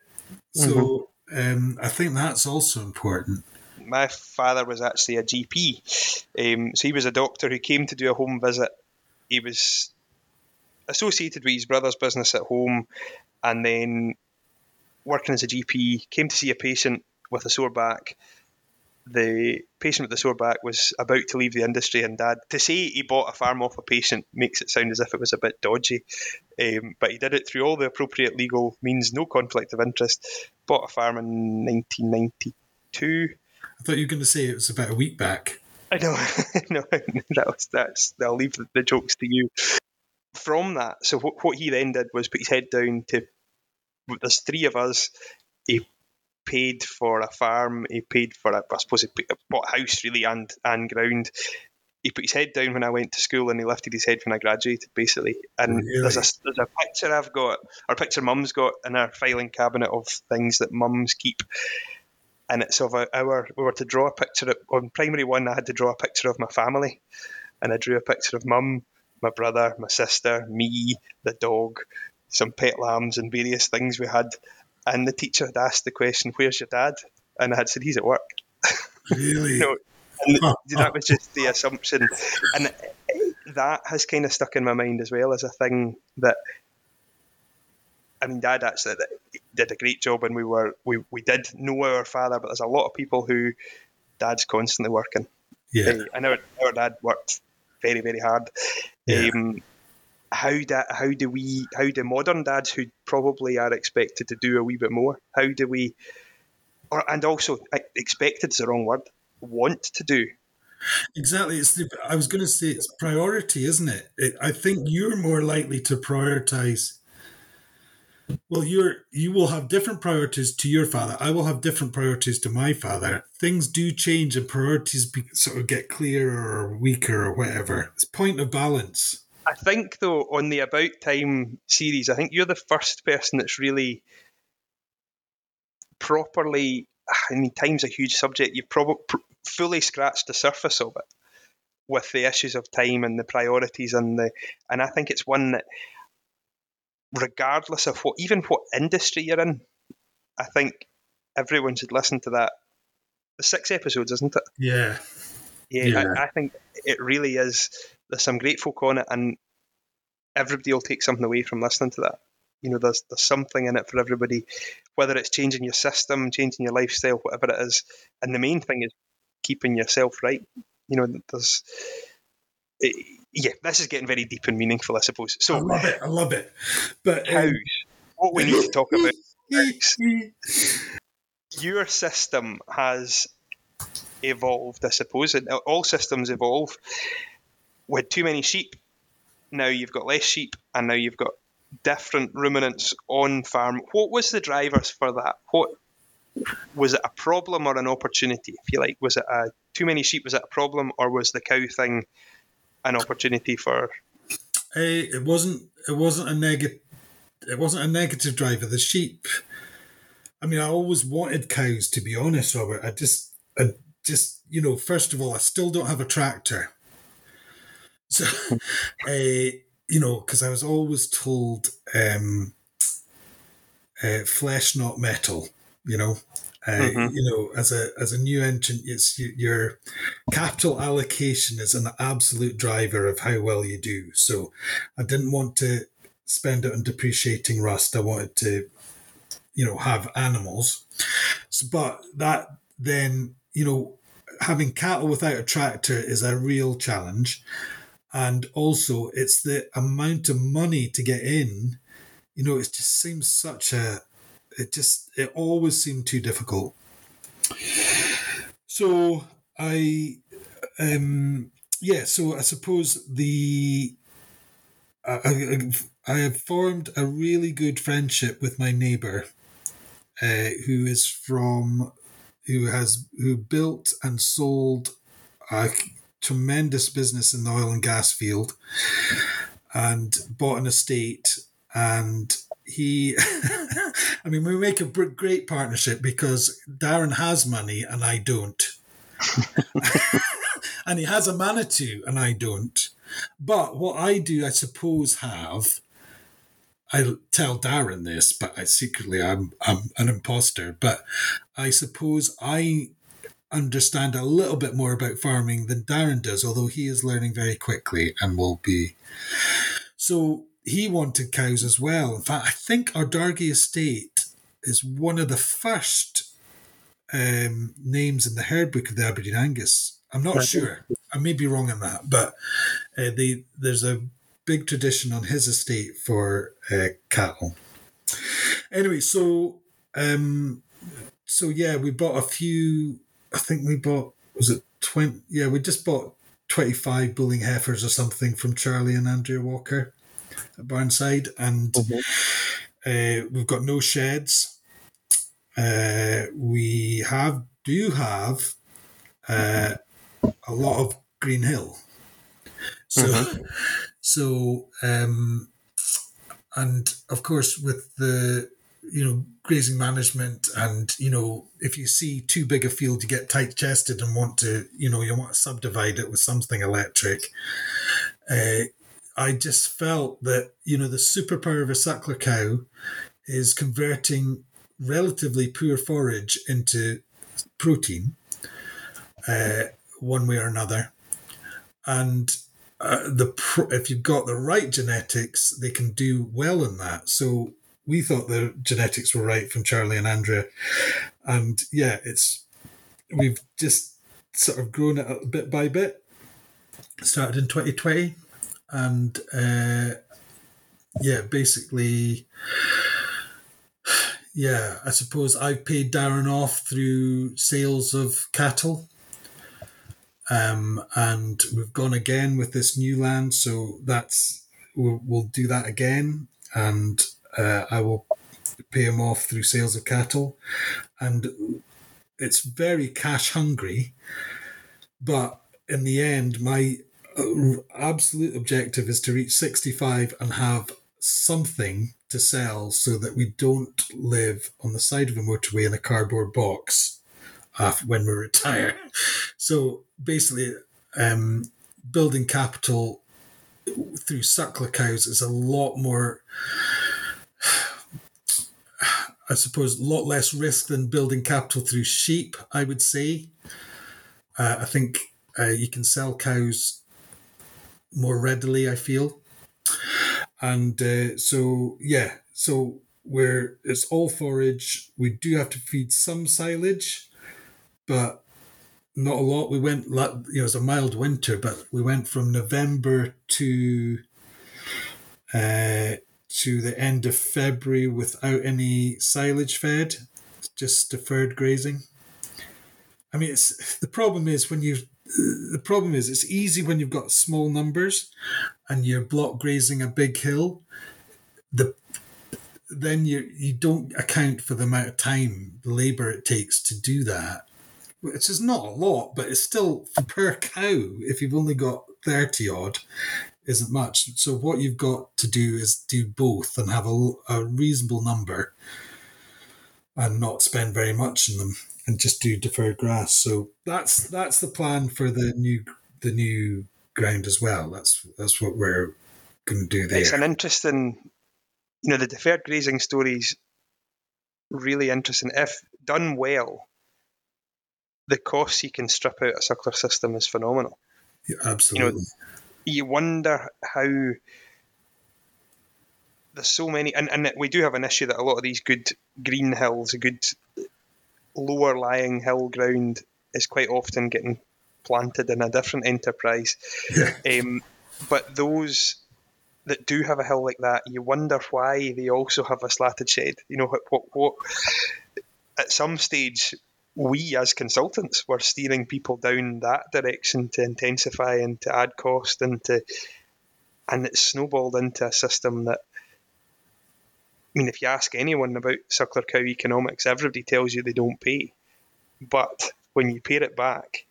So mm-hmm. um, i think that's also important. My father was actually a gp um, so he was a doctor who came to do a home visit. He was associated with his brother's business at home and then working as a GP, came to see a patient with a sore back. The patient with the sore back was about to leave the industry, and Dad, to say he bought a farm off a patient makes it sound as if it was a bit dodgy. Um, but he did it through all the appropriate legal means, no conflict of interest. Bought a farm in 1992. I thought you were going to say it was about a week back. I know, no, that was that's. I'll leave the, the jokes to you from that, so what, what he then did was put his head down to. There's three of us. He paid for a farm. He paid for a, I suppose he bought a house really and and ground. He put his head down when I went to school, and he lifted his head when I graduated, basically. And really? there's a there's a picture I've got, or picture Mum's got in our filing cabinet of things that mums keep. And it's of a, our we were to draw a picture on primary one. I had to draw a picture of my family, and I drew a picture of Mum, my brother, my sister, me, the dog, some pet lambs, and various things we had. And the teacher had asked the question, "Where's your dad?" And I had said, "He's at work." Really? you know, and that was just the assumption, and that has kind of stuck in my mind as well as a thing that. I mean, Dad actually did a great job, and we were we, we did know our father, but there's a lot of people who Dad's constantly working. Yeah, and our, our dad worked very very hard. Yeah. Um, how do how do we how do modern dads who probably are expected to do a wee bit more? How do we, or and also expected is the wrong word. Want to do Exactly. It's the, I was going to say it's priority, isn't it? it? I think you're more likely to prioritize well, you're you will have different priorities to your father. I will have different priorities to my father. Things do change, and priorities be, sort of get clearer or weaker or whatever. It's point of balance. I think though on the About Time series, I think you're the first person that's really properly. I mean, time's a huge subject. You've probably fully scratched the surface of it with the issues of time and the priorities and the and I think it's one that regardless of what even what industry you're in, I think everyone should listen to that. The six episodes, isn't it? Yeah. Yeah, yeah. I, I, think it really is. There's some great folk on it, and everybody will take something away from listening to that. You know, there's there's something in it for everybody, whether it's changing your system, changing your lifestyle, whatever it is. And the main thing is keeping yourself right. You know, there's. It, yeah, this is getting very deep and meaningful, I suppose. So I love it. I love it. But cows. Um, what we need to talk about. your system has evolved, I suppose, and all systems evolve. With too many sheep, now you've got less sheep, and now you've got different ruminants on farm. What was the drivers for that? What was it a problem or an opportunity? If you like, was it a too many sheep? Was it a problem, or was the cow thing an opportunity for? Uh, it wasn't. It wasn't a negative. It wasn't a negative driver. The sheep. I mean, I always wanted cows. To be honest, Robert, I just, I just, you know, first of all, I still don't have a tractor. So, uh, you know, because I was always told, um, uh, flesh not metal. You know, uh, mm-hmm. You know, as a as a new entrant, it's your capital allocation is an absolute driver of how well you do. So, I didn't want to spend it on depreciating rust. I wanted to, you know, have animals. So, but that then, you know, having cattle without a tractor is a real challenge, and also it's the amount of money to get in. You know, it just seems such a it just it always seemed too difficult. So I, um, yeah. So I suppose the I, I, have formed a really good friendship with my neighbor, uh, who is from, who has who built and sold a tremendous business in the oil and gas field, and bought an estate and he i mean we make a great partnership because darren has money and i don't. And he has a manitou and i don't. But what i do i suppose have i tell darren this but i secretly i'm i'm an imposter. But i suppose i understand a little bit more about farming than darren does although he is learning very quickly and will be. So he wanted cows as well. In fact, I think Ardargie estate is one of the first um, names in the herd book of the Aberdeen Angus. I'm not sure. I may be wrong on that, but uh, they, there's a big tradition on his estate for uh, cattle. Anyway, so um, so yeah, we bought a few. I think we bought was it twenty? Yeah, we just bought twenty five bulling heifers or something from Charlie and Andrea Walker at Barnside, and mm-hmm. uh, we've got no sheds. Uh, we have do have uh, a lot of green hill. So, mm-hmm. so um, and of course with the you know grazing management and you know if you see too big a field you get tight chested and want to you know you want to subdivide it with something electric uh, I just felt that, you know, the superpower of a suckler cow is converting relatively poor forage into protein, uh, one way or another. And uh, the if you've got the right genetics, they can do well in that. So we thought the genetics were right from Charlie and Andrea, and yeah, it's we've just sort of grown it up bit by bit. Started in 2020, and uh, yeah, basically, yeah, I suppose I've paid Darren off through sales of cattle. Um, and we've gone again with this new land, so that's we'll, we'll do that again, and uh, I will pay him off through sales of cattle, and it's very cash hungry, but in the end, my absolute objective is to reach 65 and have something to sell so that we don't live on the side of a motorway in a cardboard box when we retire. So basically, um, building capital through suckler cows is a lot more I suppose a lot less risk than building capital through sheep, I would say. Uh, I think uh, you can sell cows more readily, I feel. And uh, so, yeah, so where it's all forage, we do have to feed some silage, but not a lot. We went, you know, it was a mild winter, but we went from November to uh, to the end of February without any silage fed, just deferred grazing. I mean, it's the problem is when you the problem is it's easy when you've got small numbers and you're block grazing a big hill. The then you you don't account for the amount of time, the labour it takes to do that. Which is not a lot, but it's still per cow. If you've only got thirty odd, isn't much. So what you've got to do is do both and have a, a reasonable number, and not spend very much in them, and just do deferred grass. So that's that's the plan for the new the new ground as well. That's that's what we're going to do there. It's an interesting, you know, the deferred grazing stories. Really interesting. If done well, the costs you can strip out a suckler system is phenomenal. Yeah, absolutely. You know, you wonder how there's so many, and, and we do have an issue that a lot of these good green hills, a good lower lying hill ground, is quite often getting planted in a different enterprise. Yeah. Um, but those that do have a hill like that, you wonder why they also have a slatted shed. You know what? What? what at some stage, we as consultants were steering people down that direction to intensify and to add cost and to and it snowballed into a system that I mean if you ask anyone about suckler cow economics everybody tells you they don't pay but when you pay it back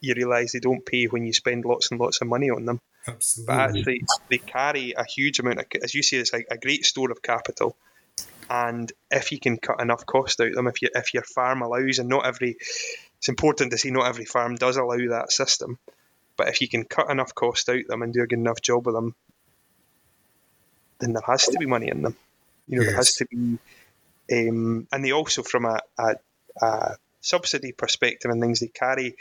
you realise they don't pay when you spend lots and lots of money on them Absolutely. but actually they carry a huge amount of as you say it's like a great store of capital and if you can cut enough cost out of them, if you if your farm allows, and not every, it's important to see not every farm does allow that system, but if you can cut enough cost out of them and do a good enough job with them, then there has to be money in them. You know, yes. there has to be, um, and they also from a, a, a subsidy perspective and things they carry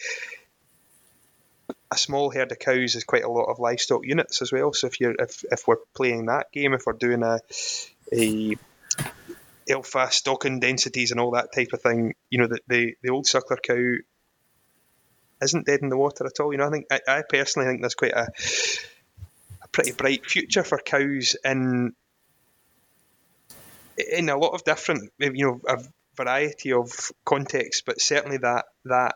a small herd of cows is quite a lot of livestock units as well. So if you're if, if we're playing that game, if we're doing a a alpha stocking densities and all that type of thing, you know, the, the, the old suckler cow isn't dead in the water at all. You know, I think I, I personally think there's quite a, a pretty bright future for cows in in a lot of different, eh, you know, a variety of contexts, but certainly that that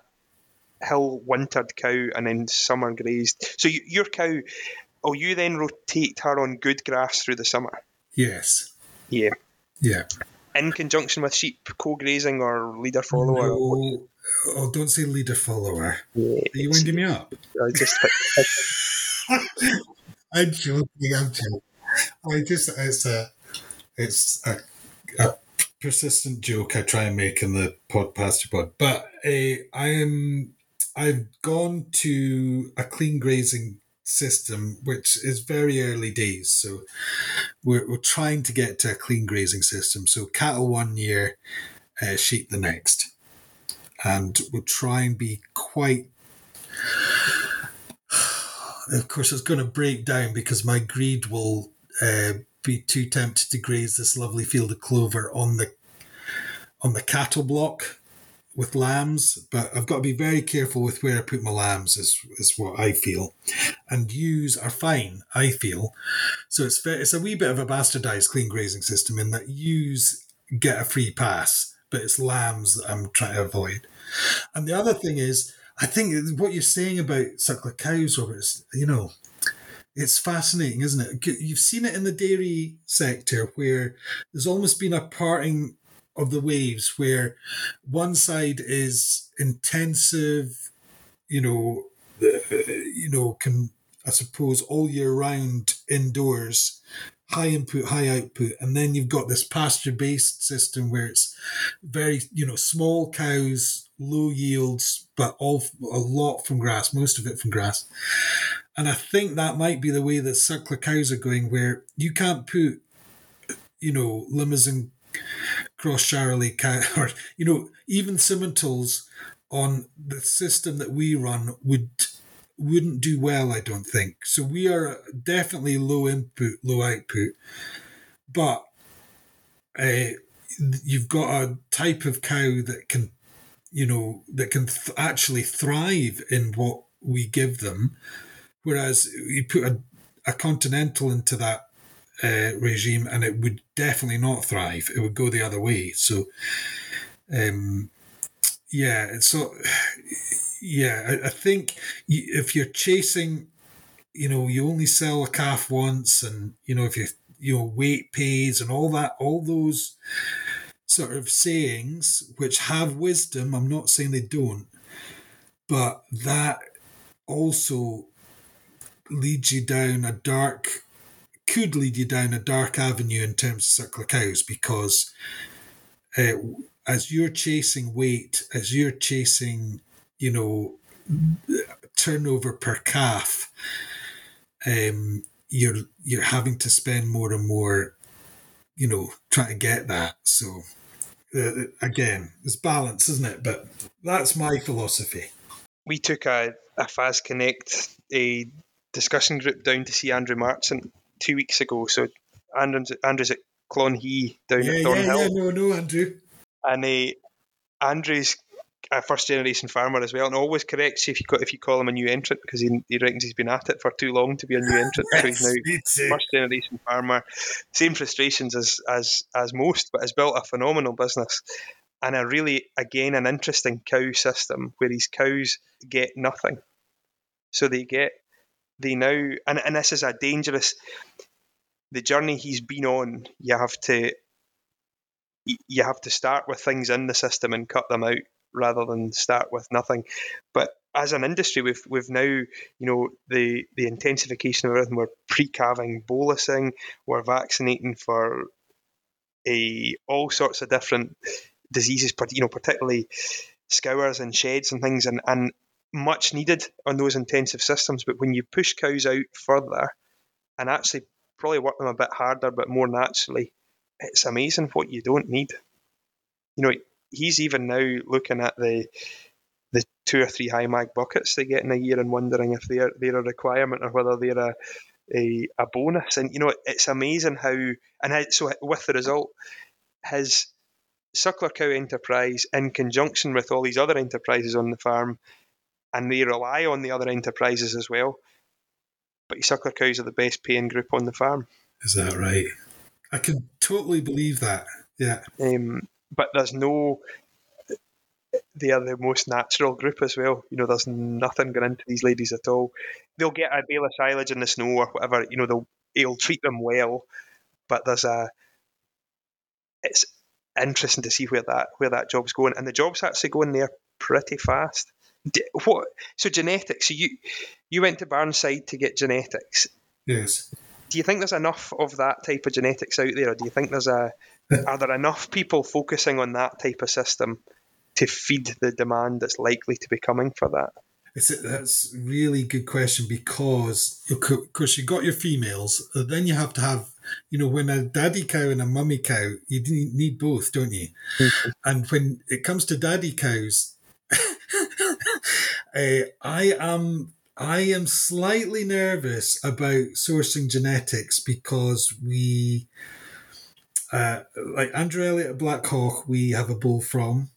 hill wintered cow and then summer grazed. So you, your cow, oh, you then rotate her on good grass through the summer. Yes. Yeah. Yeah in conjunction with sheep co-grazing or leader follower? No. Oh, don't say leader follower. Yeah, Are you winding me up? I just. I'm joking. I'm joking. I just it's a it's a, a persistent joke I try and make in the Pasture Pod. But uh, I am I've gone to a clean grazing system, which is very early days. So we're, we're trying to get to a clean grazing system. So cattle one year, uh, sheep the next. And we'll try and be quite. Of course, it's going to break down because my greed will uh, be too tempted to graze this lovely field of clover on the on the cattle block with lambs, but I've got to be very careful with where I put my lambs, is, is what I feel. And ewes are fine, I feel. So it's it's a wee bit of a bastardized clean grazing system in that ewes get a free pass, but it's lambs that I'm trying to avoid. And the other thing is, I think what you're saying about suckler cows, Robert, is, you know, it's fascinating, isn't it? You've seen it in the dairy sector where there's almost been a parting of the waves where one side is intensive, you know, you know, can I suppose all year round indoors, high input, high output, and then you've got this pasture based system where it's very you know small cows, low yields, but all a lot from grass, most of it from grass. And I think that might be the way that suckler cows are going, where you can't put, you know, Limousin cross Charolais cow, or you know, even Simmentals on the system that we run would wouldn't do well, I don't think. So we are definitely low input, low output, but uh, you've got a type of cow that can, you know, that can th- actually thrive in what we give them, whereas you put a, a continental into that uh, regime and it would definitely not thrive. It would go the other way. So, um, yeah, so yeah, I, I think if you're chasing, you know, you only sell a calf once, and you know if you you know weight pays and all that, all those sort of sayings which have wisdom. I'm not saying they don't, but that also leads you down a dark could lead you down a dark avenue in terms of suckler cows because uh, as you're chasing weight, as you're chasing, you know, turnover per calf, um, you're you're having to spend more and more, you know, trying to get that. So uh, again, it's balance, isn't it? But that's my philosophy. We took a, a FAS Connect a discussion group down to see Andrew Marchant two weeks ago. So Andrew's, Andrew's at Clonhee down yeah, at Thornhill. yeah, yeah, no, no, Andrew and uh, Andrew's a first generation farmer as well, and always corrects you if you call, if you call him a new entrant because he, he reckons he's been at it for too long to be a new entrant. so he's now first generation farmer. Same frustrations as as as most, but has built a phenomenal business and a really again an interesting cow system where his cows get nothing. So they get they now and, and this is a dangerous the journey he's been on, you have to you have to start with things in the system and cut them out rather than start with nothing. But as an industry, we've we've now you know the the intensification of everything. We're pre-calving, bolusing, we're vaccinating for a all sorts of different diseases, you know, particularly scours and sheds and things, and and much needed on those intensive systems. But when you push cows out further and actually probably work them a bit harder but more naturally, it's amazing what you don't need. You know, he's even now looking at the the two or three high mag buckets they get in a year and wondering if they're they're a requirement or whether they're a a, a bonus. And you know, it's amazing how and so with the result, his suckler cow enterprise in conjunction with all these other enterprises on the farm, and they rely on the other enterprises as well. But suckler cows are the best paying group on the farm. Is that right? I can totally believe that. Yeah. Um, but there's no. They are the most natural group as well. You know, there's nothing going into these ladies at all. They'll get a bale of silage in the snow or whatever. You know, they'll it'll treat them well, but there's a. It's interesting to see where that where that job's going, and the job's actually going there pretty fast. What? So genetics. So you you went to Barnside to get genetics. Yes do you think there's enough of that type of genetics out there, or do you think there's a are there enough people focusing on that type of system to feed the demand that's likely to be coming for that? It's a, that's a really good question because of course you got your females, then you have to have you know when a daddy cow and a mummy cow, you need both, don't you? Mm-hmm. And when it comes to daddy cows, uh, I am I am slightly nervous about sourcing genetics because we, uh, like Andrew Elliott at Black Hawk, we have a bull from.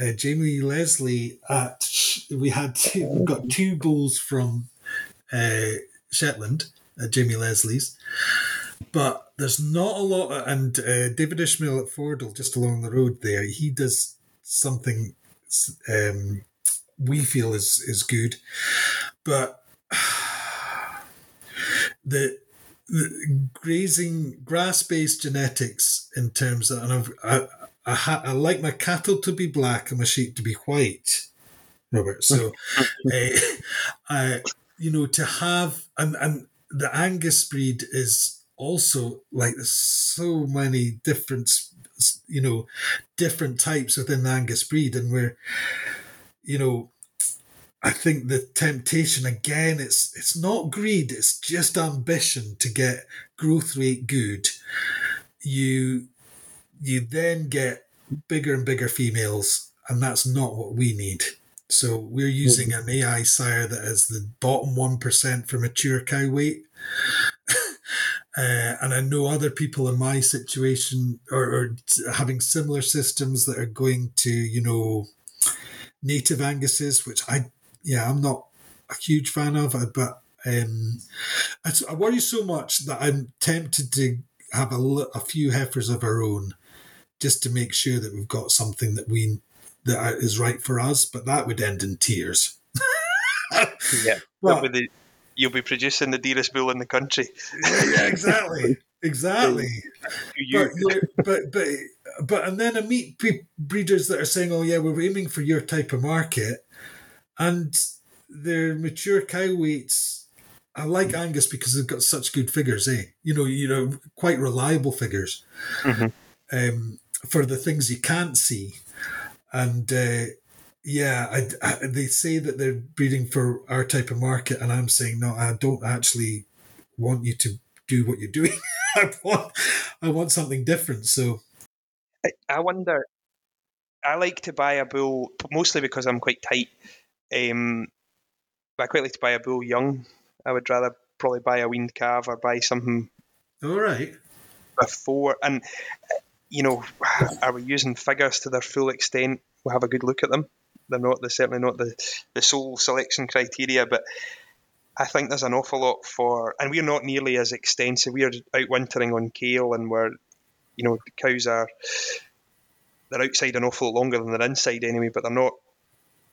Uh, Jamie Leslie at we had two, we got two bulls from uh, Shetland at Jamie Leslie's, but there's not a lot. Of, and uh, David Ishmael at Fordle, just along the road there, he does something um, we feel is is good but the, the grazing grass-based genetics in terms of and I've, I, I, ha, I like my cattle to be black and my sheep to be white, Robert. So, uh, I you know to have and and the Angus breed is also like there's so many different you know different types within the Angus breed, and we're you know I think the temptation again it's it's not greed, it's just ambition to get growth rate good. You you then get bigger and bigger females, and that's not what we need. So we're using an AI sire that is the bottom one percent for mature cow weight. Uh, and I know other people in my situation are, having similar systems that are going to, you know, native Anguses, which I, yeah, I'm not a huge fan of, uh, but um, I, I worry so much that I'm tempted to have a, a few heifers of our own just to make sure that we've got something that we that is right for us, but that would end in tears. yeah, but, the, you'll be producing the dearest bull in the country. yeah, yeah exactly, exactly. but, but but but and then I meet breeders that are saying, "Oh yeah, we're aiming for your type of market," and their mature cow weights. I like Angus because they've got such good figures, eh? You know, you know, quite reliable figures mm-hmm. um, for the things you can't see, and uh, yeah, I, I, they say that they're breeding for our type of market, and I'm saying no. I don't actually want you to do what you're doing. I want, I want something different. So, I, I wonder. I like to buy a bull mostly because I'm quite tight. Um, but I quite like to buy a bull young. I would rather probably buy a weaned calf or buy something. All right. Before and you know, are we using figures to their full extent? We'll have a good look at them. They're not. They're certainly not the the sole selection criteria, but I think there's an awful lot for, and we're not nearly as extensive. We are out wintering on kale, and we're, you know, the cows are they're outside an awful lot longer than they're inside anyway, but they're not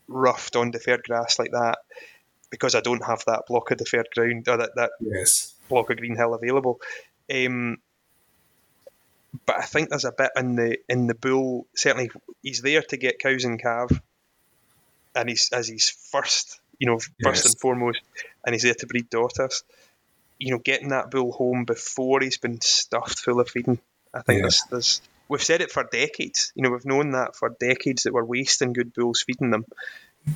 roughed on deferred grass like that because I don't have that block of deferred ground or that, that yes. block of green hill available. Um, but I think there's a bit in the in the bull. Certainly, he's there to get cows and calf, and he's as he's first, you know, first yes. and foremost, and he's there to breed daughters. You know, getting that bull home before he's been stuffed full of feeding. I think yeah. we've said it for decades. You know, we've known that for decades that we're wasting good bulls feeding them.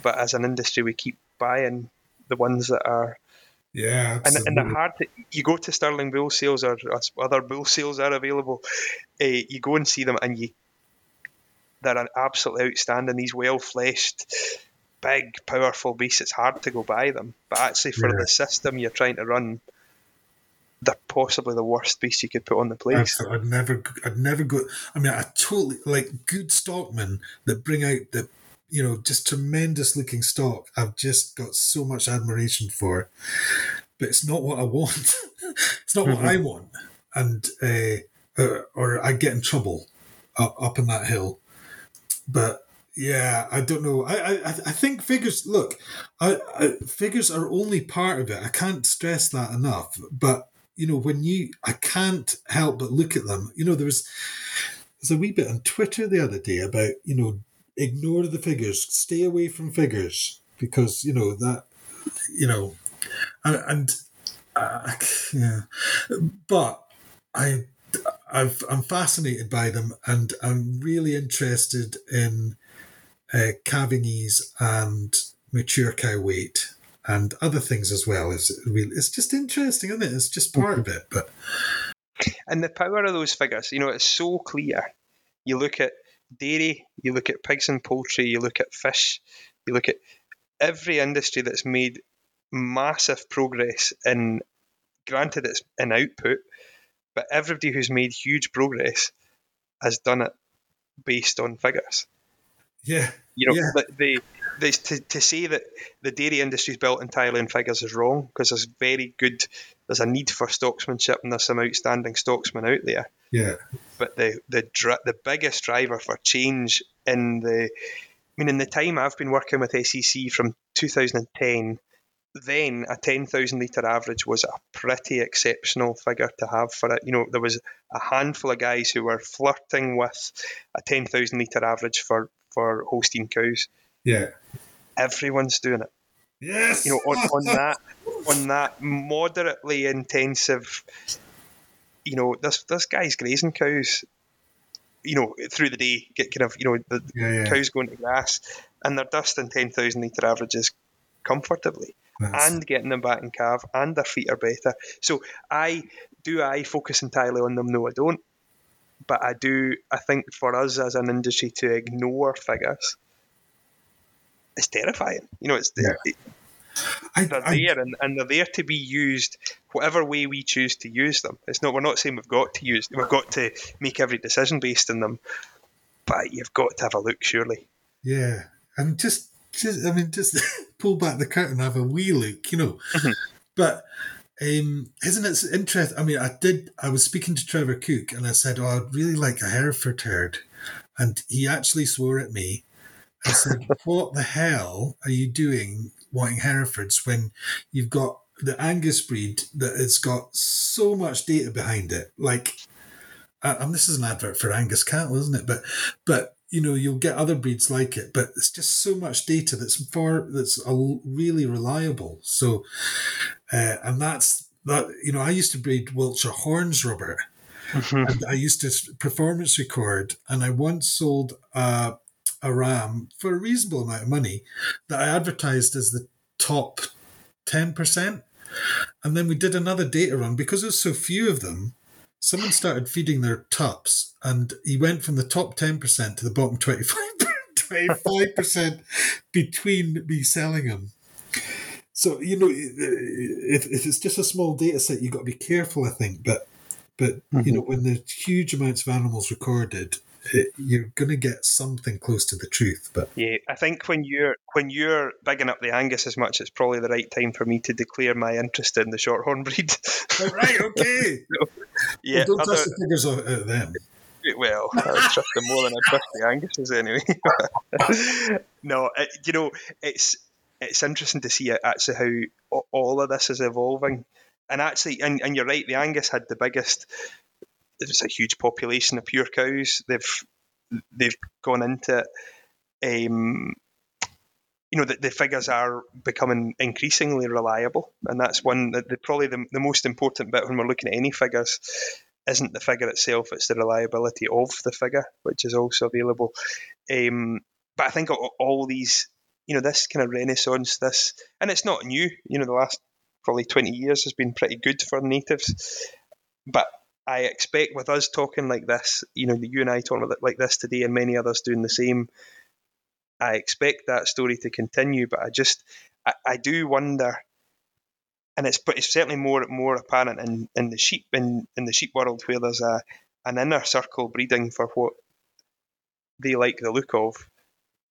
But as an industry, we keep buying the ones that are yeah, and, and they're hard to. You go to Stirling Bull Sales or, or other bull sales are available. Uh, you go and see them, and you they're absolutely outstanding. These well fleshed, big, powerful beasts. It's hard to go buy them, but actually for yeah. the system you're trying to run, they're possibly the worst beast you could put on the place. I'd never, I'd never go. I mean, I totally like good stockmen that bring out the you know, just tremendous looking stock. I've just got so much admiration for, it. but it's not what I want. it's not mm-hmm. what I want, and uh, or, or, I get in trouble up, up in that hill. But yeah, I don't know. I I, I think figures. Look, I, I, figures are only part of it. I can't stress that enough. But you know, when you, I can't help but look at them. You know, there was there's a wee bit on Twitter the other day about you know ignore the figures, stay away from figures because you know that you know, and, and uh, yeah, but I. I've, I'm fascinated by them, and I'm really interested in uh, calving ease and mature cow weight and other things as well. It's really, it's just interesting, isn't it? It's just part of mm-hmm. it. But and the power of those figures, you know, it's so clear. You look at dairy, you look at pigs and poultry, you look at fish, you look at every industry that's made massive progress in, granted, it's in output, but everybody who's made huge progress has done it based on figures. Yeah. You know, yeah. the, the, to, to say that the dairy industry is built entirely on figures is wrong because there's very good, there's a need for stocksmanship and there's some outstanding stocksmen out there. Yeah. But the the the biggest driver for change in the, I mean, in the time I've been working with SAC from 2010, then a 10,000 litre average was a pretty exceptional figure to have for it. You know, there was a handful of guys who were flirting with a 10,000 litre average for, for Holstein cows. Yeah. Everyone's doing it. Yes. You know, on, on that on that moderately intensive you know, this there's guys grazing cows, you know, through the day, get kind of you know the Yeah, yeah. cows going to grass, and they're dusting ten thousand litre averages comfortably, That's- and getting them back in calf, and their feet are better. So I do I focus entirely on them? No, I don't. But I do. I think for us as an industry to ignore figures is terrifying. You know, it's Yeah. it- I, they're I- there and, and they're there to be used whatever way we choose to use them. It's not we're not saying we've got to use we've got to make every decision based on them, but you've got to have a look surely. Yeah, and just, just I mean, just pull back the curtain, have a wee look, you know. Mhm. But um, isn't it interesting? I mean, I did. I was speaking to Trevor Cook, and I said, "Oh, I'd really like a Hereford herd," and he actually swore at me. I said, "What the hell are you doing, wanting Herefords when you've got the Angus breed that has got so much data behind it? Like, uh, and this is an advert for Angus cattle, isn't it? But, but you know, you'll get other breeds like it, but it's just so much data that's far that's a, really reliable. So, uh, and that's that. You know, I used to breed Wiltshire horns, Robert. And I used to performance record, and I once sold a, a ram for a reasonable amount of money that I advertised as the top ten percent. And then we did another data run because there's so few of them. Someone started feeding their tups, and he went from the top ten percent to the bottom 25 percent between me selling them. So you know, if, if it's just a small data set, you've got to be careful. I think, but but mm-hmm. you know, when there's huge amounts of animals recorded, it, you're going to get something close to the truth. But Yeah, I think when you're when you're bigging up the Angus as much, it's probably the right time for me to declare my interest in the shorthorn breed. right, okay. yeah, well, don't trust the figures out of uh, them. Well, I trust them more than I trust the Angus's anyway. no, it, you know, it's it's interesting to see actually how all of this is evolving, and actually, and, and you're right, the Angus had the biggest. There's a huge population of pure cows. They've they've gone into. Um, you know, the, the figures are becoming increasingly reliable, and that's one that the, probably the, the most important bit when we're looking at any figures isn't the figure itself; it's the reliability of the figure, which is also available. Um, but I think all, all these, you know, this kind of renaissance, this, and it's not new. You know, the last probably twenty years has been pretty good for natives, but I expect with us talking like this, you know, you and I talking like this today, and many others doing the same. I expect that story to continue, but I just, I, I do wonder and it's but it's certainly more more apparent in, in the sheep in, in the sheep world where there's a an inner circle breeding for what they like the look of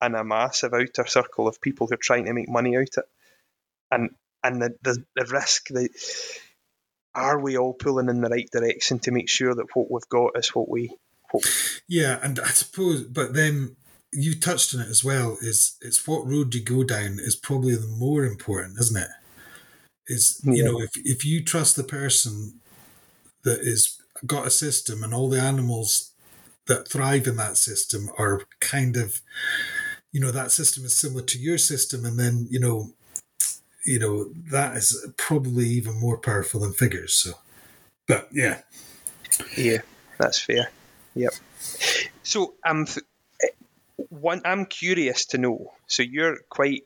and a massive outer circle of people who are trying to make money out of it and and the, the, the risk that are we all pulling in the right direction to make sure that what we've got is what we what, Yeah, and I suppose, but then you touched on it as well. Is it's what road you go down is probably the more important, isn't it? Is you know if if you trust the person that is got a system and all the animals that thrive in that system are kind of you know that system is similar to your system and then you know you know that is probably even more powerful than figures so but yeah Yeah, that's fair. Yep. So I'm th- one. I'm curious to know. So you're quite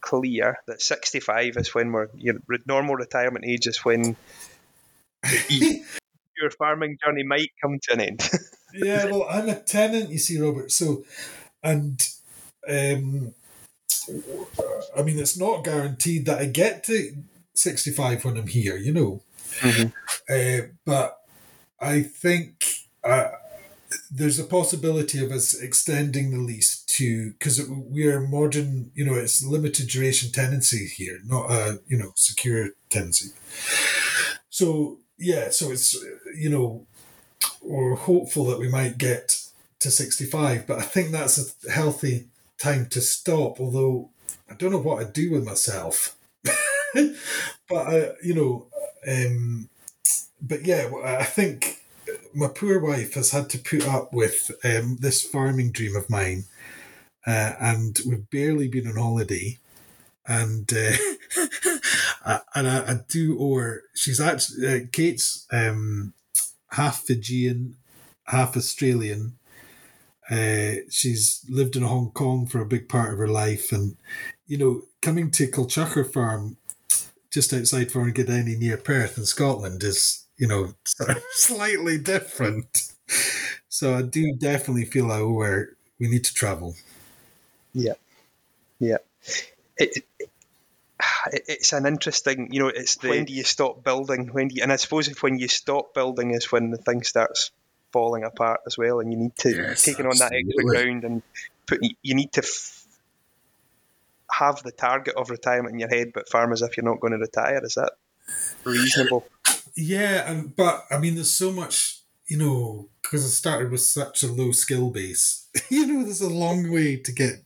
clear that 65 is when we're your normal retirement age is when your farming journey might come to an end. yeah, well, I'm a tenant, you see, Robert. So, and um, I mean, it's not guaranteed that I get to 65 when I'm here, you know. Mhm. Uh, but I think uh, there's a possibility of us extending the lease to because we're modern, you know, it's limited duration tenancy here, not a you know secure tenancy. So yeah, so it's you know we're hopeful that we might get to 65, but I think that's a healthy time to stop. Although I don't know what I'd do with myself, but I, you know, um, but yeah, I think my poor wife has had to put up with um, this farming dream of mine, uh, and we've barely been on holiday, and uh, I, and I, I, do her. She's actually uh, Kate's um, half Fijian, half Australian. Uh, she's lived in Hong Kong for a big part of her life, and you know, coming to Culchucker Farm, just outside Forgandenny near Perth in Scotland, is you know slightly different. So I do definitely feel I owe her. We need to travel. Yeah, yeah. It, it, it's an interesting, you know, it's the when do you stop building? When do you, and I suppose if when you stop building is when the thing starts falling apart as well, and you need to yes, taking on that extra ground and put you need to f- have the target of retirement in your head, but farm as if you're not going to retire. Is that reasonable? Yeah, and but I mean, there's so much, you know, because it started with such a low skill base. you know, there's a long way to get.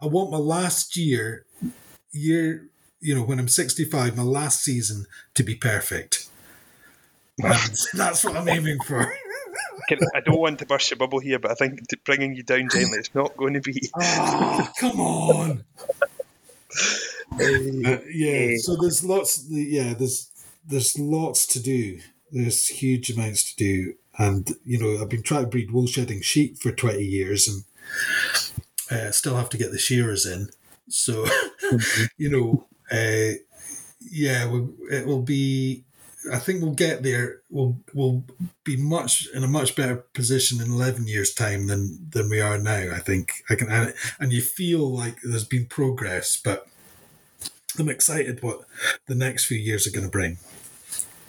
I want my last year, year, you know, when I'm 65, my last season to be perfect. And that's what I'm aiming for. I don't want to burst your bubble here, but I think bringing you down gently, it's not going to be. Oh, come on. uh, yeah, so there's lots. Yeah, there's there's lots to do. There's huge amounts to do, and you know I've been trying to breed wool shedding sheep for twenty years, and uh, still have to get the shearers in. So, mm-hmm. you know, uh, yeah, it will be I think we'll get there. We'll we'll be much in a much better position in eleven years' time than than we are now. I think I can, and, and you feel like there's been progress, but I'm excited what the next few years are going to bring.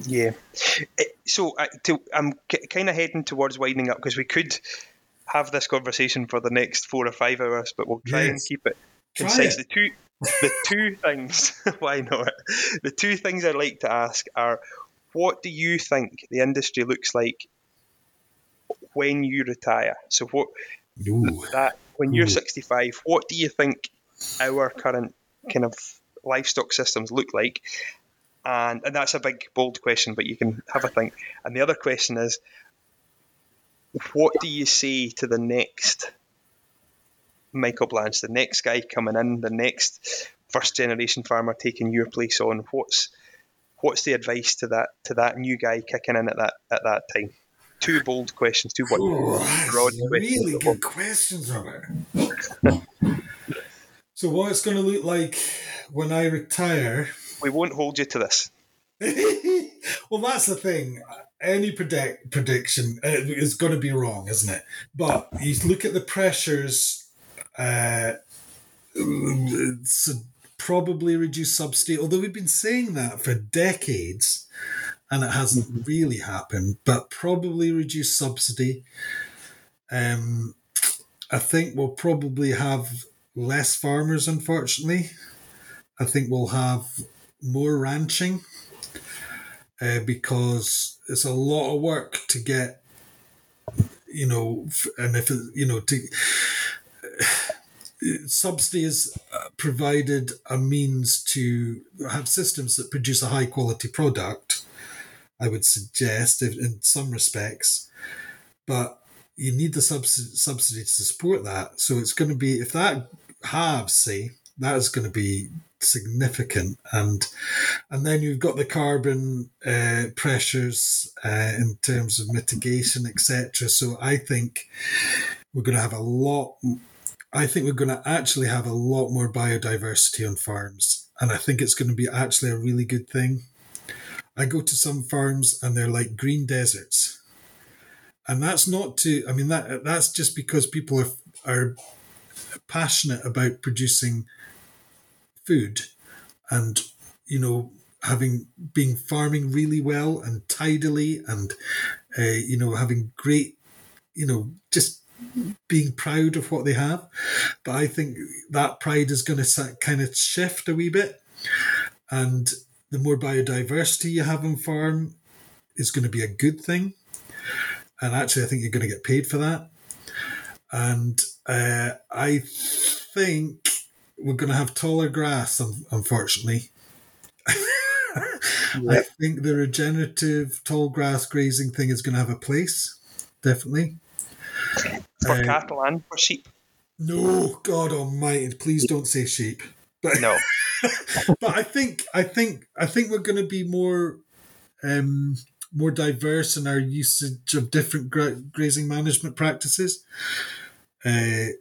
Yeah. Eh, so uh, to, I'm kind of heading towards winding up because we could have this conversation for the next four or five hours, but we'll try yes. and keep it concise. The two the two things why not? The two things I'd like to ask are what do you think the industry looks like when you retire? So what Ooh. that when you're Ooh. 65, what do you think our current kind of livestock systems look like? And and that's a big bold question, but you can have a think. And the other question is, what do you say to the next Michael Blanche, the next guy coming in, the next first generation farmer taking your place on? What's what's the advice to that to that new guy kicking in at that at that time? Two bold questions, two what? broad really questions. good questions, Robert. so, what it's going to look like when I retire? We won't hold you to this. well, that's the thing. Any predict prediction is going to be wrong, isn't it? But you look at the pressures. Uh, probably reduce subsidy, although we've been saying that for decades and it hasn't mm-hmm. really happened, but probably reduce subsidy. Um, I think we'll probably have less farmers, unfortunately. I think we'll have more ranching uh, because it's a lot of work to get, you know, and if, it, you know, to subsidy has uh, provided a means to have systems that produce a high quality product, I would suggest, in some respects. But you need the subsidy, subsidy to support that. So it's going to be, if that halves, say, that is going to be significant and and then you've got the carbon uh, pressures uh, in terms of mitigation etc so i think we're going to have a lot I think we're going to actually have a lot more biodiversity on farms. And I think it's going to be actually a really good thing. I go to some farms and they're like green deserts. And that's not to, I mean, that that's just because people are, are passionate about producing food and, you know, having, being farming really well and tidily and, uh, you know, having great, you know, just being proud of what they have. But I think that pride is going to kind of shift a wee bit. And the more biodiversity you have on farm is going to be a good thing. And actually, I think you're going to get paid for that. And uh, I think we're going to have taller grass, unfortunately. I think the regenerative tall grass grazing thing is going to have a place, definitely for uh, cattle and for sheep. No, God Almighty! Please don't say sheep. But no, but I think I think I think we're going to be more um, more diverse in our usage of different gra- grazing management practices. Uh,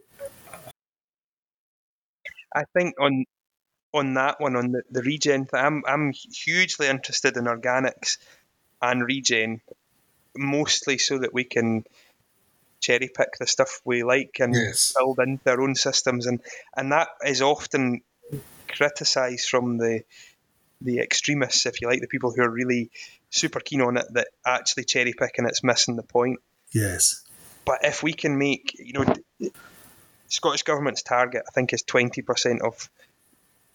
I think on on that one on the, the regen thing, I'm I'm hugely interested in organics and regen, mostly so that we can cherry pick the stuff we like and Yes. build into our own systems and and that is often criticized from the the extremists if you like the people who are really super keen on it that actually cherry picking it's missing the point yes. but if we can make you know Scottish government's target I think is 20% of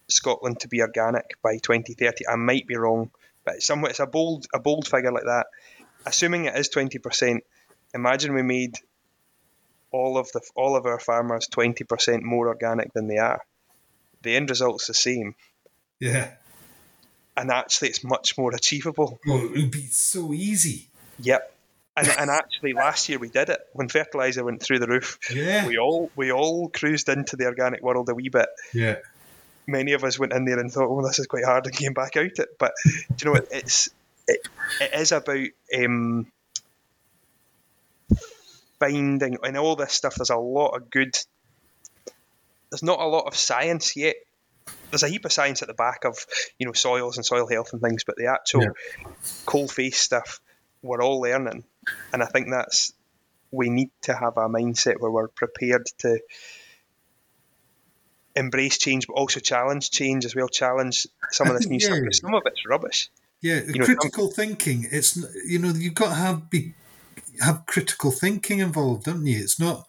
Scotland to be organic by 2030 I might be wrong but it's somewhat it's a bold a bold figure like that assuming it is 20% imagine we made all of the all of our farmers 20% more organic than they are the end result's the same Yeah. and actually it's much more achievable Well, it would be so easy. yep and, and actually last year we did it when fertilizer went through the roof Yeah. we all we all cruised into the organic world a wee bit Yeah. many of us went in there and thought, "Oh, this is quite hard," and came back out it. But do you know what? It's it, it is about um, finding and all this stuff. There's a lot of good. There's not a lot of science yet. There's a heap of science at the back of you know soils and soil health and things, but the actual Yeah. coal face stuff we're all learning, and I think that's we need to have a mindset where we're prepared to embrace change, but also challenge change as well. Challenge some of this new stuff. Yeah. because Some of it's rubbish. Yeah, know, critical thinking. It's you know you've got to have be have critical thinking involved, don't you? It's not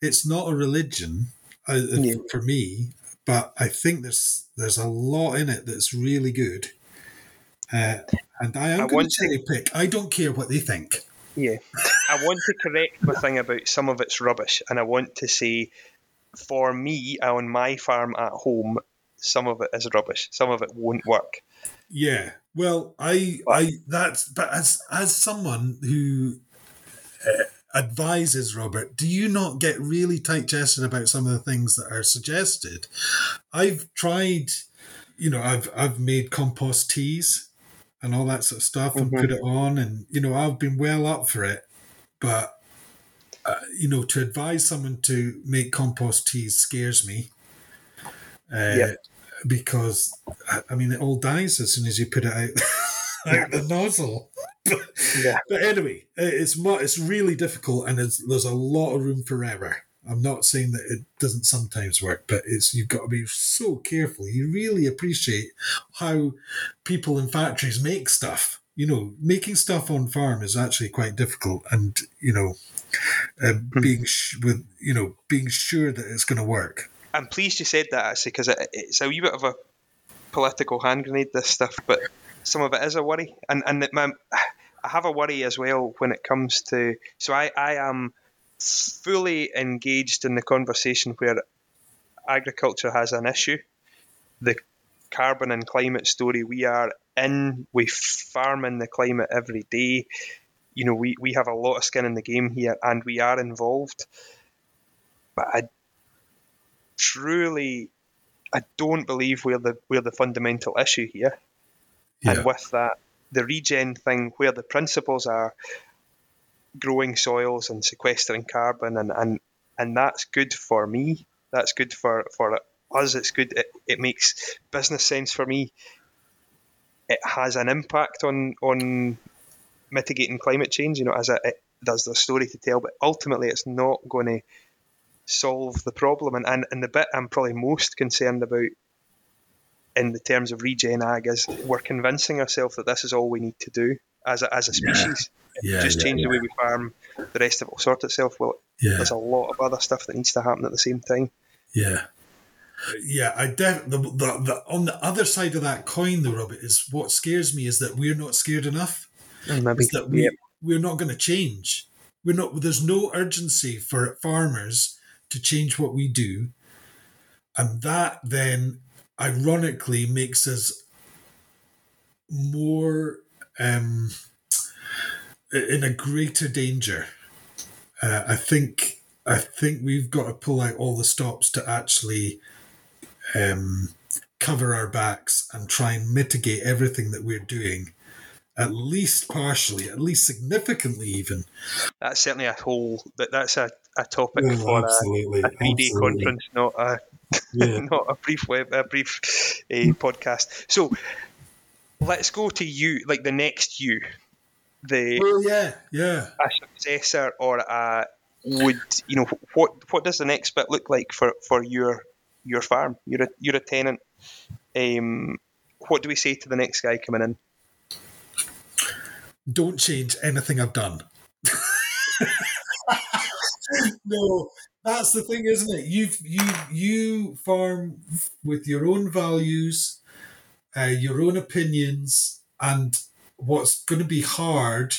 it's not a religion uh, uh, Yeah. for me, but I think there's there's a lot in it that's really good. Uh, and I am I going want to cherry pick. I don't care what they think. Yeah. I want to correct my thing about some of it's rubbish, and I want to say, for me on my farm at home, some of it is rubbish. Some of it won't work. Yeah. Well, I I that's but as as someone who advises Robert, do you not get really tight chested about some of the things that are suggested? I've tried, you know, I've I've made compost teas and all that sort of stuff and put it on, and you know, I've been well up for it, but. Uh, you know, to advise someone to make compost teas scares me. Uh, Yep. Because, I mean, it all dies as soon as you put it out, out the nozzle. Yeah. But anyway, it's it's really difficult, and it's, there's a lot of room for error. I'm not saying that it doesn't sometimes work, but it's you've got to be so careful. You really appreciate how people in factories make stuff. You know, making stuff on farm is actually quite difficult, and you know, um, being sh- with you know being sure that it's going to work. I'm pleased you said that actually, because it, it's a wee bit of a political hand grenade. This stuff, but some of it is a worry, and and my, I have a worry as well when it comes to. So I I am fully engaged in the conversation where agriculture has an issue. The carbon and climate story we are in, we farm in the climate every day. You know, we, we have a lot of skin in the game here and we are involved. But I truly I don't believe we're the we're the fundamental issue here. And with that, the regen thing where the principles are growing soils and sequestering carbon and, and, and that's good for me. That's good for, for us. It's good. It, it makes business sense for me. It has an impact on on mitigating climate change. You know, as a, it does the story to tell, but ultimately it's not going to solve the problem. And, and and the bit I'm probably most concerned about in the terms of regen ag is we're convincing ourselves that this is all we need to do as a, as a species. Yeah, Just yeah, change yeah. the way we farm, the rest of it will sort itself. Well, Yeah, there's a lot of other stuff that needs to happen at the same time. yeah, yeah. I def- the, the the on the other side of that coin, though, Robert, is what scares me is that we're not scared enough. Oh, maybe. Is that we Yep. we're not going to change. We're not. There's no urgency for farmers to change what we do, and that then ironically makes us more um, in a greater danger. Uh, I think I think we've got to pull out all the stops to actually um, cover our backs and try and mitigate everything that we're doing, at least partially, at least significantly, even. That's certainly a whole. That that's a, a topic Yeah, for a, absolutely, a three day conference, not a Yeah. not a brief web a brief uh, podcast. So let's go to you, like the next you, the Well, yeah, yeah. a successor or a would you know what what does the next bit look like for for your your farm? You're a you're a tenant. Um, what do we say to the next guy coming in? Don't change anything I've done. no, that's the thing, isn't it? You you you farm with your own values, uh, your own opinions, and what's going to be hard.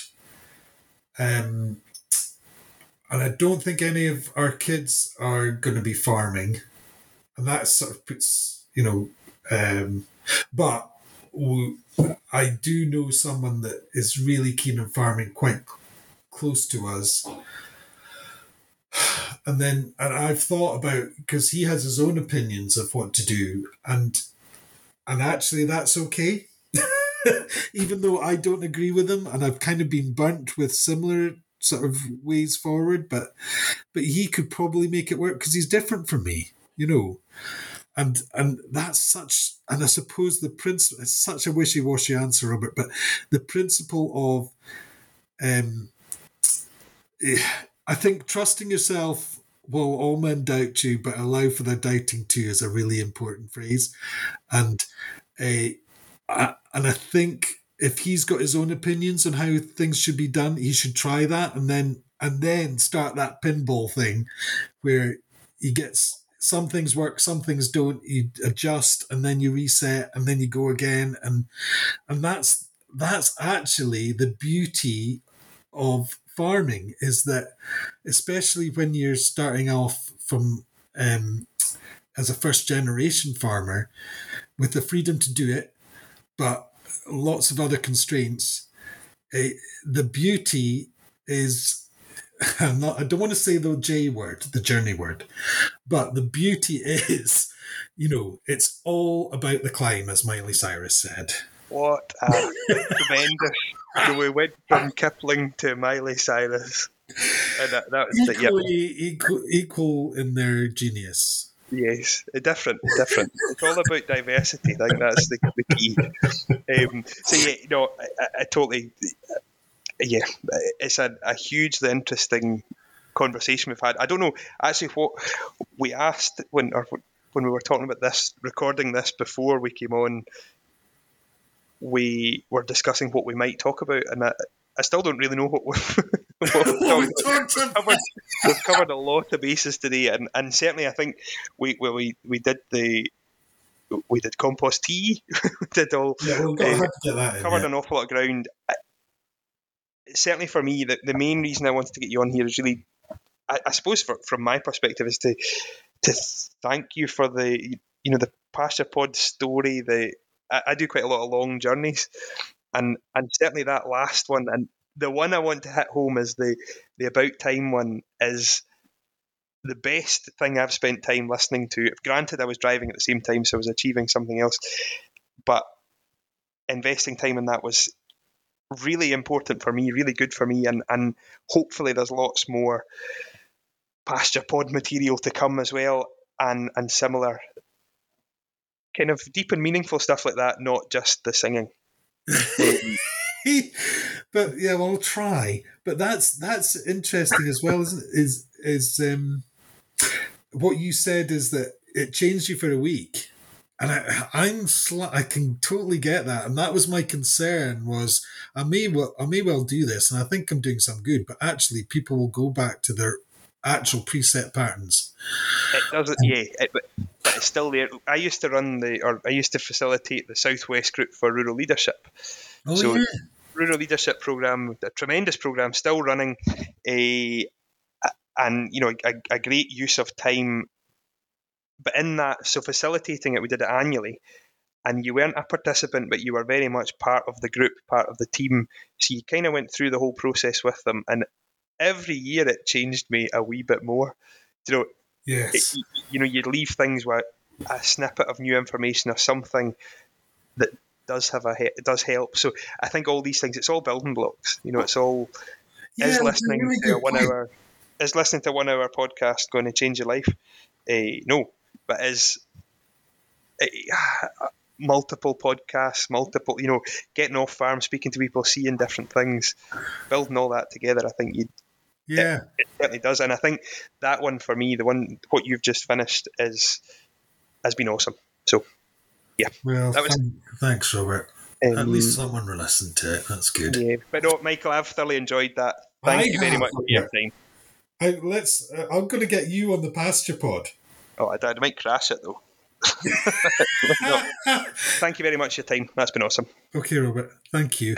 Um, and I don't think any of our kids are going to be farming, and that sort of puts you know. Um, but I do know someone that is really keen on farming, quite close to us. And then, and I've thought about because he has his own opinions of what to do, and and actually that's okay, even though I don't agree with him, and I've kind of been burnt with similar sort of ways forward, but but he could probably make it work because he's different from me, you know? And and that's such and i suppose the principle it's such a wishy-washy answer robert but the principle of um eh, i think trusting yourself well all men doubt you but allow for their doubting too is a really important phrase and uh, and i think if he's got his own opinions on how things should be done he should try that and then and then start that pinball thing where he gets some things work, some things don't. You adjust and then you reset and then you go again, and and that's that's actually the beauty of farming is that, especially when you're starting off from um, as a first generation farmer, with the freedom to do it, but lots of other constraints. eh, the beauty is I'm not, I don't want to say the J word, the journey word, but the beauty is, you know, it's all about the climb, as Miley Cyrus said. What a tremendous! So we went from Kipling to Miley Cyrus, and that, that was the, yeah, equal, equal in their genius. yes, different, different. It's all about diversity. I think that's the, the key. Um, so yeah, no, I, I, I totally, yeah, it's a, a hugely interesting conversation we've had. I don't know actually what we asked when or when we were talking about this, recording this before we came on. We were discussing what we might talk about, and I, I still don't really know what we're. what we're about. We've, covered, we've covered a lot of bases today, and, and certainly I think we well, we we did the we did compost tea, we did all Yeah, we'll go eh, ahead to get that in. covered yeah. an awful lot of ground. I- Certainly for me, the, the main reason I wanted to get you on here is really, I, I suppose, for, from my perspective, is to to thank you for the you know the pasture pod story. The I, I do quite a lot of long journeys, and and certainly that last one and the one I want to hit home is the the about time one is the best thing I've spent time listening to. Granted, I was driving at the same time, so I was achieving something else, but investing time in that was really important for me, really good for me, and and hopefully there's lots more pasture pod material to come as well, and and similar kind of deep and meaningful stuff like that, not just the singing. but yeah, well, I'll try. But that's that's interesting as well, isn't it? Is is um, what you said is that it changed you for a week, and I, I'm I can totally get that, and that was my concern. Was I may well I may well do this, and I think I'm doing some good, but actually people will go back to their actual preset patterns. It doesn't, yeah, it, but, but it's still there. I used to run the, or I used to facilitate the Southwest group for rural leadership. Oh So- yeah, rural leadership program, a tremendous program, still running, a and you know a, a great use of time. But in that, so facilitating it, we did it annually, and you weren't a participant, but you were very much part of the group, part of the team. So you kind of went through the whole process with them, and every year it changed me a wee bit more. You know, it, you know, you'd leave things with a snippet of new information or something that does have a it does help. So I think all these things, it's all building blocks. You know, it's all Yeah, is listening really to a one point. hour is listening to one hour podcast going to change your life? Uh, no, but is uh, multiple podcasts, multiple you know, getting off farm, speaking to people, seeing different things, building all that together. I think you Yeah, it certainly does, and I think that one for me, the one what you've just finished, is has been awesome. So yeah, well, That was- thank- thanks, Robert. At um, least someone will listen to it. That's good. yeah. But no, Michael, I've thoroughly enjoyed that. Thank I you very much for your time. Hey, let's. Uh, I'm going to get you on the pasture pod. Oh, I, I might crash it though. Thank you very much for your time. That's been awesome. okay, Robert. Thank you.